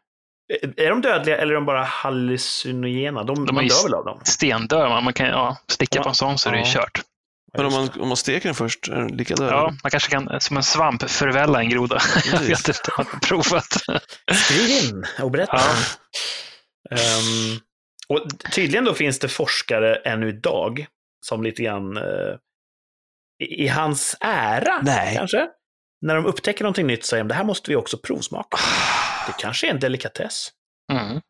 Är de dödliga eller är de bara hallucinogena? De, De man dör väl av dem? Stendör man. man kan ja, sticka Ja. på en sån så är det ju kört. Men om man, om man steker den först, är den lika död? Ja, man kanske kan som en svamp förvälla en groda. Jag vet inte, jag har provat. Skriv in och berätta. Ja. Ehm, och tydligen då finns det forskare ännu idag som lite grann eh, i, i hans ära, Nej. kanske. När de upptäcker någonting nytt säger de det här måste vi också provsmaka. Det kanske är en delikatess. Mm.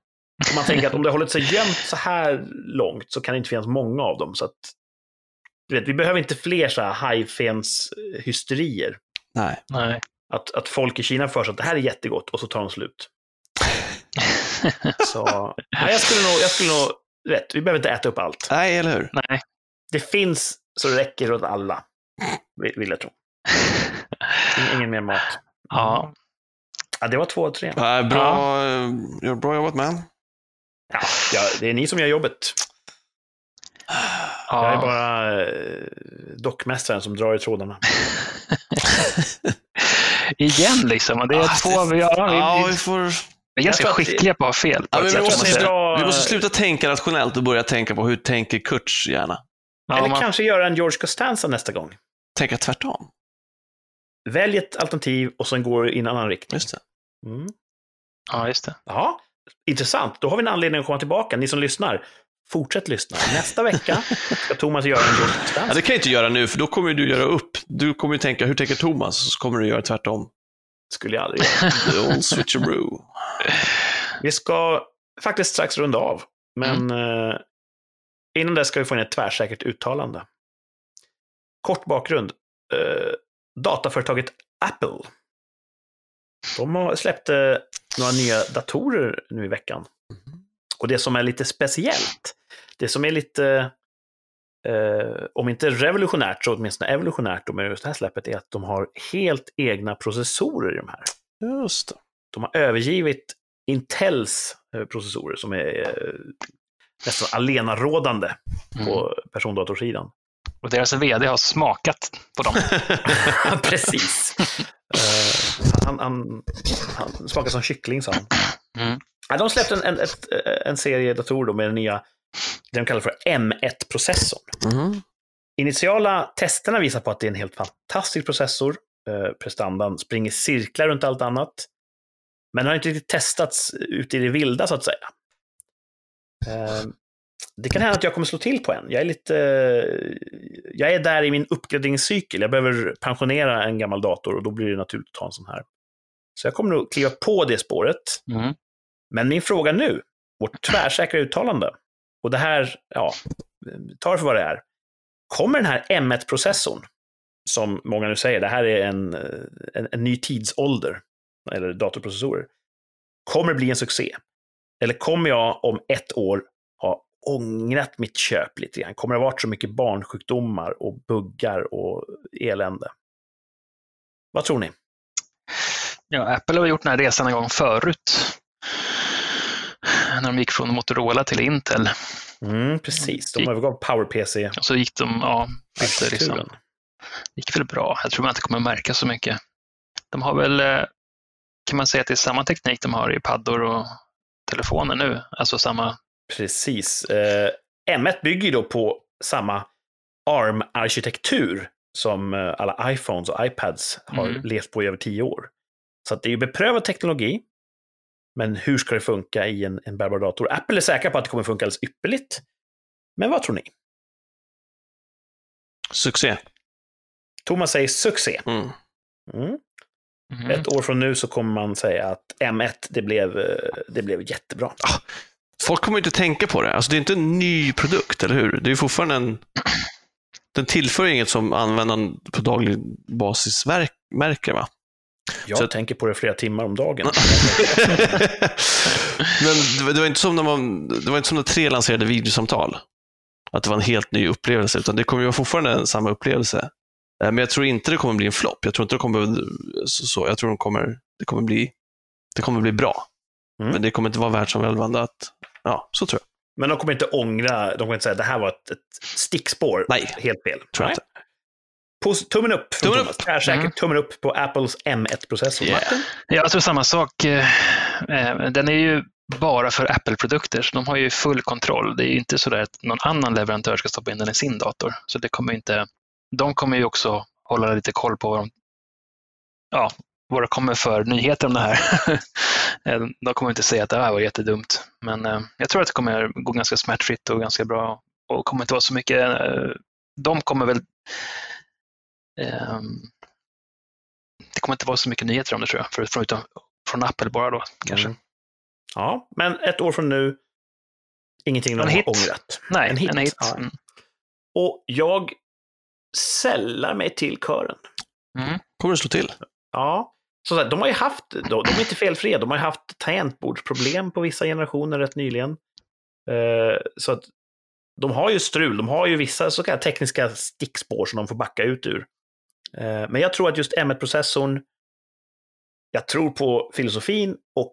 Om man tänker att om det har hållit sig gömt så här långt så kan det inte finnas många av dem. Så att, du vet, vi behöver inte fler så här hajfens-hysterier. Nej. eh, Nej. Att, att folk i Kina för sig att det här är jättegott och så tar de slut. Så nej, jag skulle nog, jag skulle nog, rätt, vi behöver inte äta upp allt. Nej, eller hur? Nej. Det finns så det räcker åt alla, vill jag tro. Ingen- mer mat. Ja. Ja, det var två och tre. Nej, bra, ja. bra jobbat man. Ja, ja, det är ni som gör jobbet. Jag är ja. bara eh, dockmästaren som drar i trådarna. Igen liksom. Och det är Ah, två, vi, ja, Ja, vi, får... vi är Jag ganska skickliga på att ha fel. På Ja, vi, måste, dra- vi måste sluta tänka rationellt och börja tänka på hur tänker Kurts hjärna. Ja, Eller man, kanske göra en George Costanza nästa gång. Tänka tvärtom. Välj ett alternativ och sen går i en annan riktning. Just det. Mm. ja, just det. Ja, intressant. Då har vi en anledning att komma tillbaka. Ni som lyssnar, fortsätt lyssna. Nästa vecka ska Thomas göra en George Ja, Costanza. det kan jag inte göra nu, för då kommer du göra upp. Du kommer ju tänka, hur tänker Thomas? Så kommer du göra tvärtom. skulle jag aldrig göra. The old switcheroo. Vi ska faktiskt strax runda av. Men eh, innan det ska vi få in ett tvärsäkert uttalande. Kort bakgrund. Eh, dataföretaget Apple. De släppte några nya datorer nu i veckan. Och det som är lite speciellt, det som är lite, eh, om inte revolutionärt så åtminstone evolutionärt då med just det här släppet, är att de har helt egna processorer i de här. Just det. De har övergivit Intels eh, processorer som är eh, nästan allenarådande på persondatorsidan. Och deras vd har smakat på dem. Precis. Eh, han, han, han smakar som kyckling, sa han. Mm. Ja, de släppte en, en, ett, en serie datorer med den nya, det de kallar för M1-processorn. Mhm. Initiala testerna visar på att det är en helt fantastisk processor. Eh, prestandan springer cirklar runt allt annat. Men den har inte riktigt testats ute i det vilda, så att säga. Eh, det kan hända att jag kommer slå till på en. Jag är lite... Jag är där i min uppgraderingscykel. Jag behöver pensionera en gammal dator och då blir det naturligt att ta en sån här. Så jag kommer nog kliva på det spåret. Mm. Men min fråga nu, vårt tvärsäkra uttalande, och det här, ja, ta det för vad det är. Kommer den här M1-processorn, som många nu säger, det här är en, en, en ny tidsålder, eller datorprocessorer, kommer det bli en succé? Eller kommer jag om ett år ha ångrat mitt köp lite grann? Kommer det varit så mycket barnsjukdomar och buggar och elände? Vad tror ni? Ja, Apple har gjort den här resan en gång förut. När de gick från Motorola till Intel. Mm, precis, de övergav PowerPC. Och så gick de, ja, bytte liksom. arkitekturen. gick väl bra. Jag tror man inte kommer märka så mycket. De har väl, eh, kan man säga att det är samma teknik de har i paddor och telefoner nu? Alltså samma, Precis. Eh, M1 bygger ju då på samma ARM-arkitektur som eh, alla iPhones och iPads har Mm. levt på i över tio år. Så att det är ju beprövad teknologi. Men hur ska det funka i en, en bärbar dator? Apple är säkra på att det kommer funka alldeles ypperligt. Men vad tror ni? Succé. Thomas säger succé. Mm. Mm. Mhm. Ett år från nu så kommer man säga att M1, det blev, eh, det blev jättebra. Folk kommer inte tänka på det. Alltså, det är inte en ny produkt, eller hur? Det är fortfarande en... Den tillför inget som användaren på daglig basis verk, märker, va? Jag Så- tänker på det flera timmar om dagen. Men det var, inte som när man, det var inte som när tre lanserade videosamtal. Att det var en helt ny upplevelse, utan det kommer ju fortfarande en samma upplevelse. Eh, Men jag tror inte det kommer bli en flopp. Jag tror inte det kommer, så, så. Jag tror de kommer, det kommer bli, det kommer bli bra. Mm. Men det kommer inte vara världsomvälvande att, ja, så tror jag. Men de kommer inte ångra, de kommer inte säga att det här var ett, ett stickspår. Nej. Helt fel. Tror jag inte. Pos- tummen upp. från Tummen Thomas. upp. Mm. tummen upp på Apples M1-processor. Yeah. Martin? Jag tror samma sak. eh, eh, Den är ju bara för Apple-produkter, så de har ju full kontroll. Det är ju inte så där att någon annan leverantör ska stoppa in den i sin dator. Så det kommer inte, de kommer ju också hålla lite koll på vad, de, ja, vad det kommer för nyheter om det här. De kommer inte säga att det här var jättedumt. Men eh, jag tror att det kommer gå ganska smärtfritt och ganska bra. Och kommer inte vara så mycket, eh, de kommer väl ehm, det kommer inte vara så mycket nyheter om det tror jag, för- förutom från Apple bara då kanske. Mm. Ja, men ett år från nu, ingenting de har hit. ångrat. Nej, En hit, en hit. ja. Mm. Och jag sällar mig till kören. Mm. Kommer det slå till? Ja, så de har ju haft, de, de är inte felfria, de har ju haft tangentbordsproblem på vissa generationer rätt nyligen. Eh, så att de har ju strul, de har ju vissa så kallade tekniska stickspår som de får backa ut ur. Eh, men jag tror att just M1-processorn, jag tror på filosofin och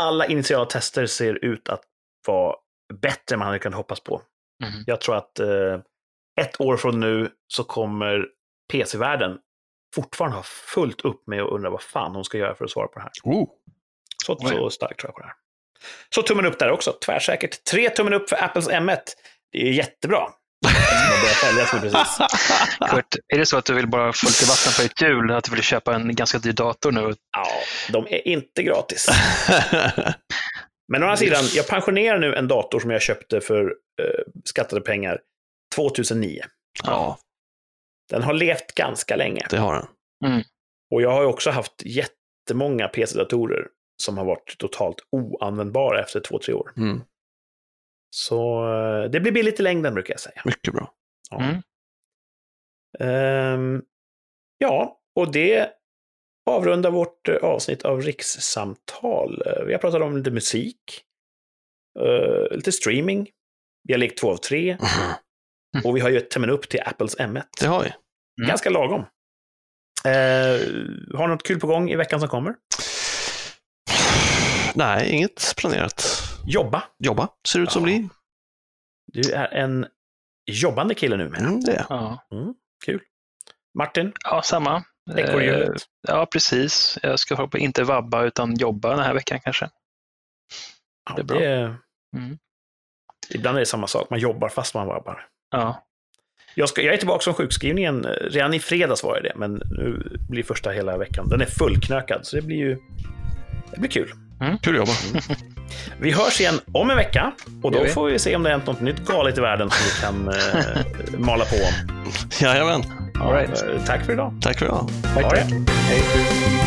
alla initiala tester ser ut att vara bättre än man hade kunnat hoppas på. Mm. Jag tror att eh, ett år från nu så kommer PC-världen fortfarande ha fullt upp med att undra vad fan hon ska göra för att svara på det här. Oh. Så, så starkt tror jag på det här. Så tummen upp där också, tvärsäkert. Tre tummen upp för Apples M1. Det är jättebra. Precis. Kurt, är det så att du vill bara få lite vatten på ditt hjul, att du vill köpa en ganska dyr dator nu? Ja, de är inte gratis. Men å andra sidan, jag pensionerar nu en dator som jag köpte för eh, skattade pengar 2009. ja, Den har levt ganska länge. det har den. Och jag har ju också haft jättemånga PC-datorer som har varit totalt oanvändbara efter två, tre år. Mm. Så eh, det blir billigt i längden brukar jag säga. Mycket bra. Ja. Mm. Ehm, ja, och det avrundar vårt eh, avsnitt av rikssamtal. Eh, Vi har pratat om lite musik, eh, lite streaming, vi har lekt två av tre och vi har ju tummen upp till Apples M1. Det har vi. Mm. Ganska lagom. Eh, har något kul på gång i veckan som kommer? Nej, inget planerat. Jobba. Jobba, ser det ut som Ja. blir. Du är en jobbande kille nu. Mm, det är. Ja. Kul. Martin, ja, samma. Eh, ekorrhjulet. ja, precis. Jag ska hoppa, inte vabba utan jobba den här veckan kanske. Ja, det är bra. det- Mm. Ibland är det samma sak, man jobbar fast man vabbar. Ja. Jag, ska, jag är tillbaka från sjukskrivningen. Redan i fredags var jag det, men nu blir första hela veckan. Den är fullknökad, så det blir ju det blir kul. Kul jobba. Vi hörs igen om en vecka och då får vi se om det har hänt något nytt galet i världen som vi kan eh, mala på om. Jajamän. All right. Eh, Tack för idag. Tack för idag. Tack, tack. Hej.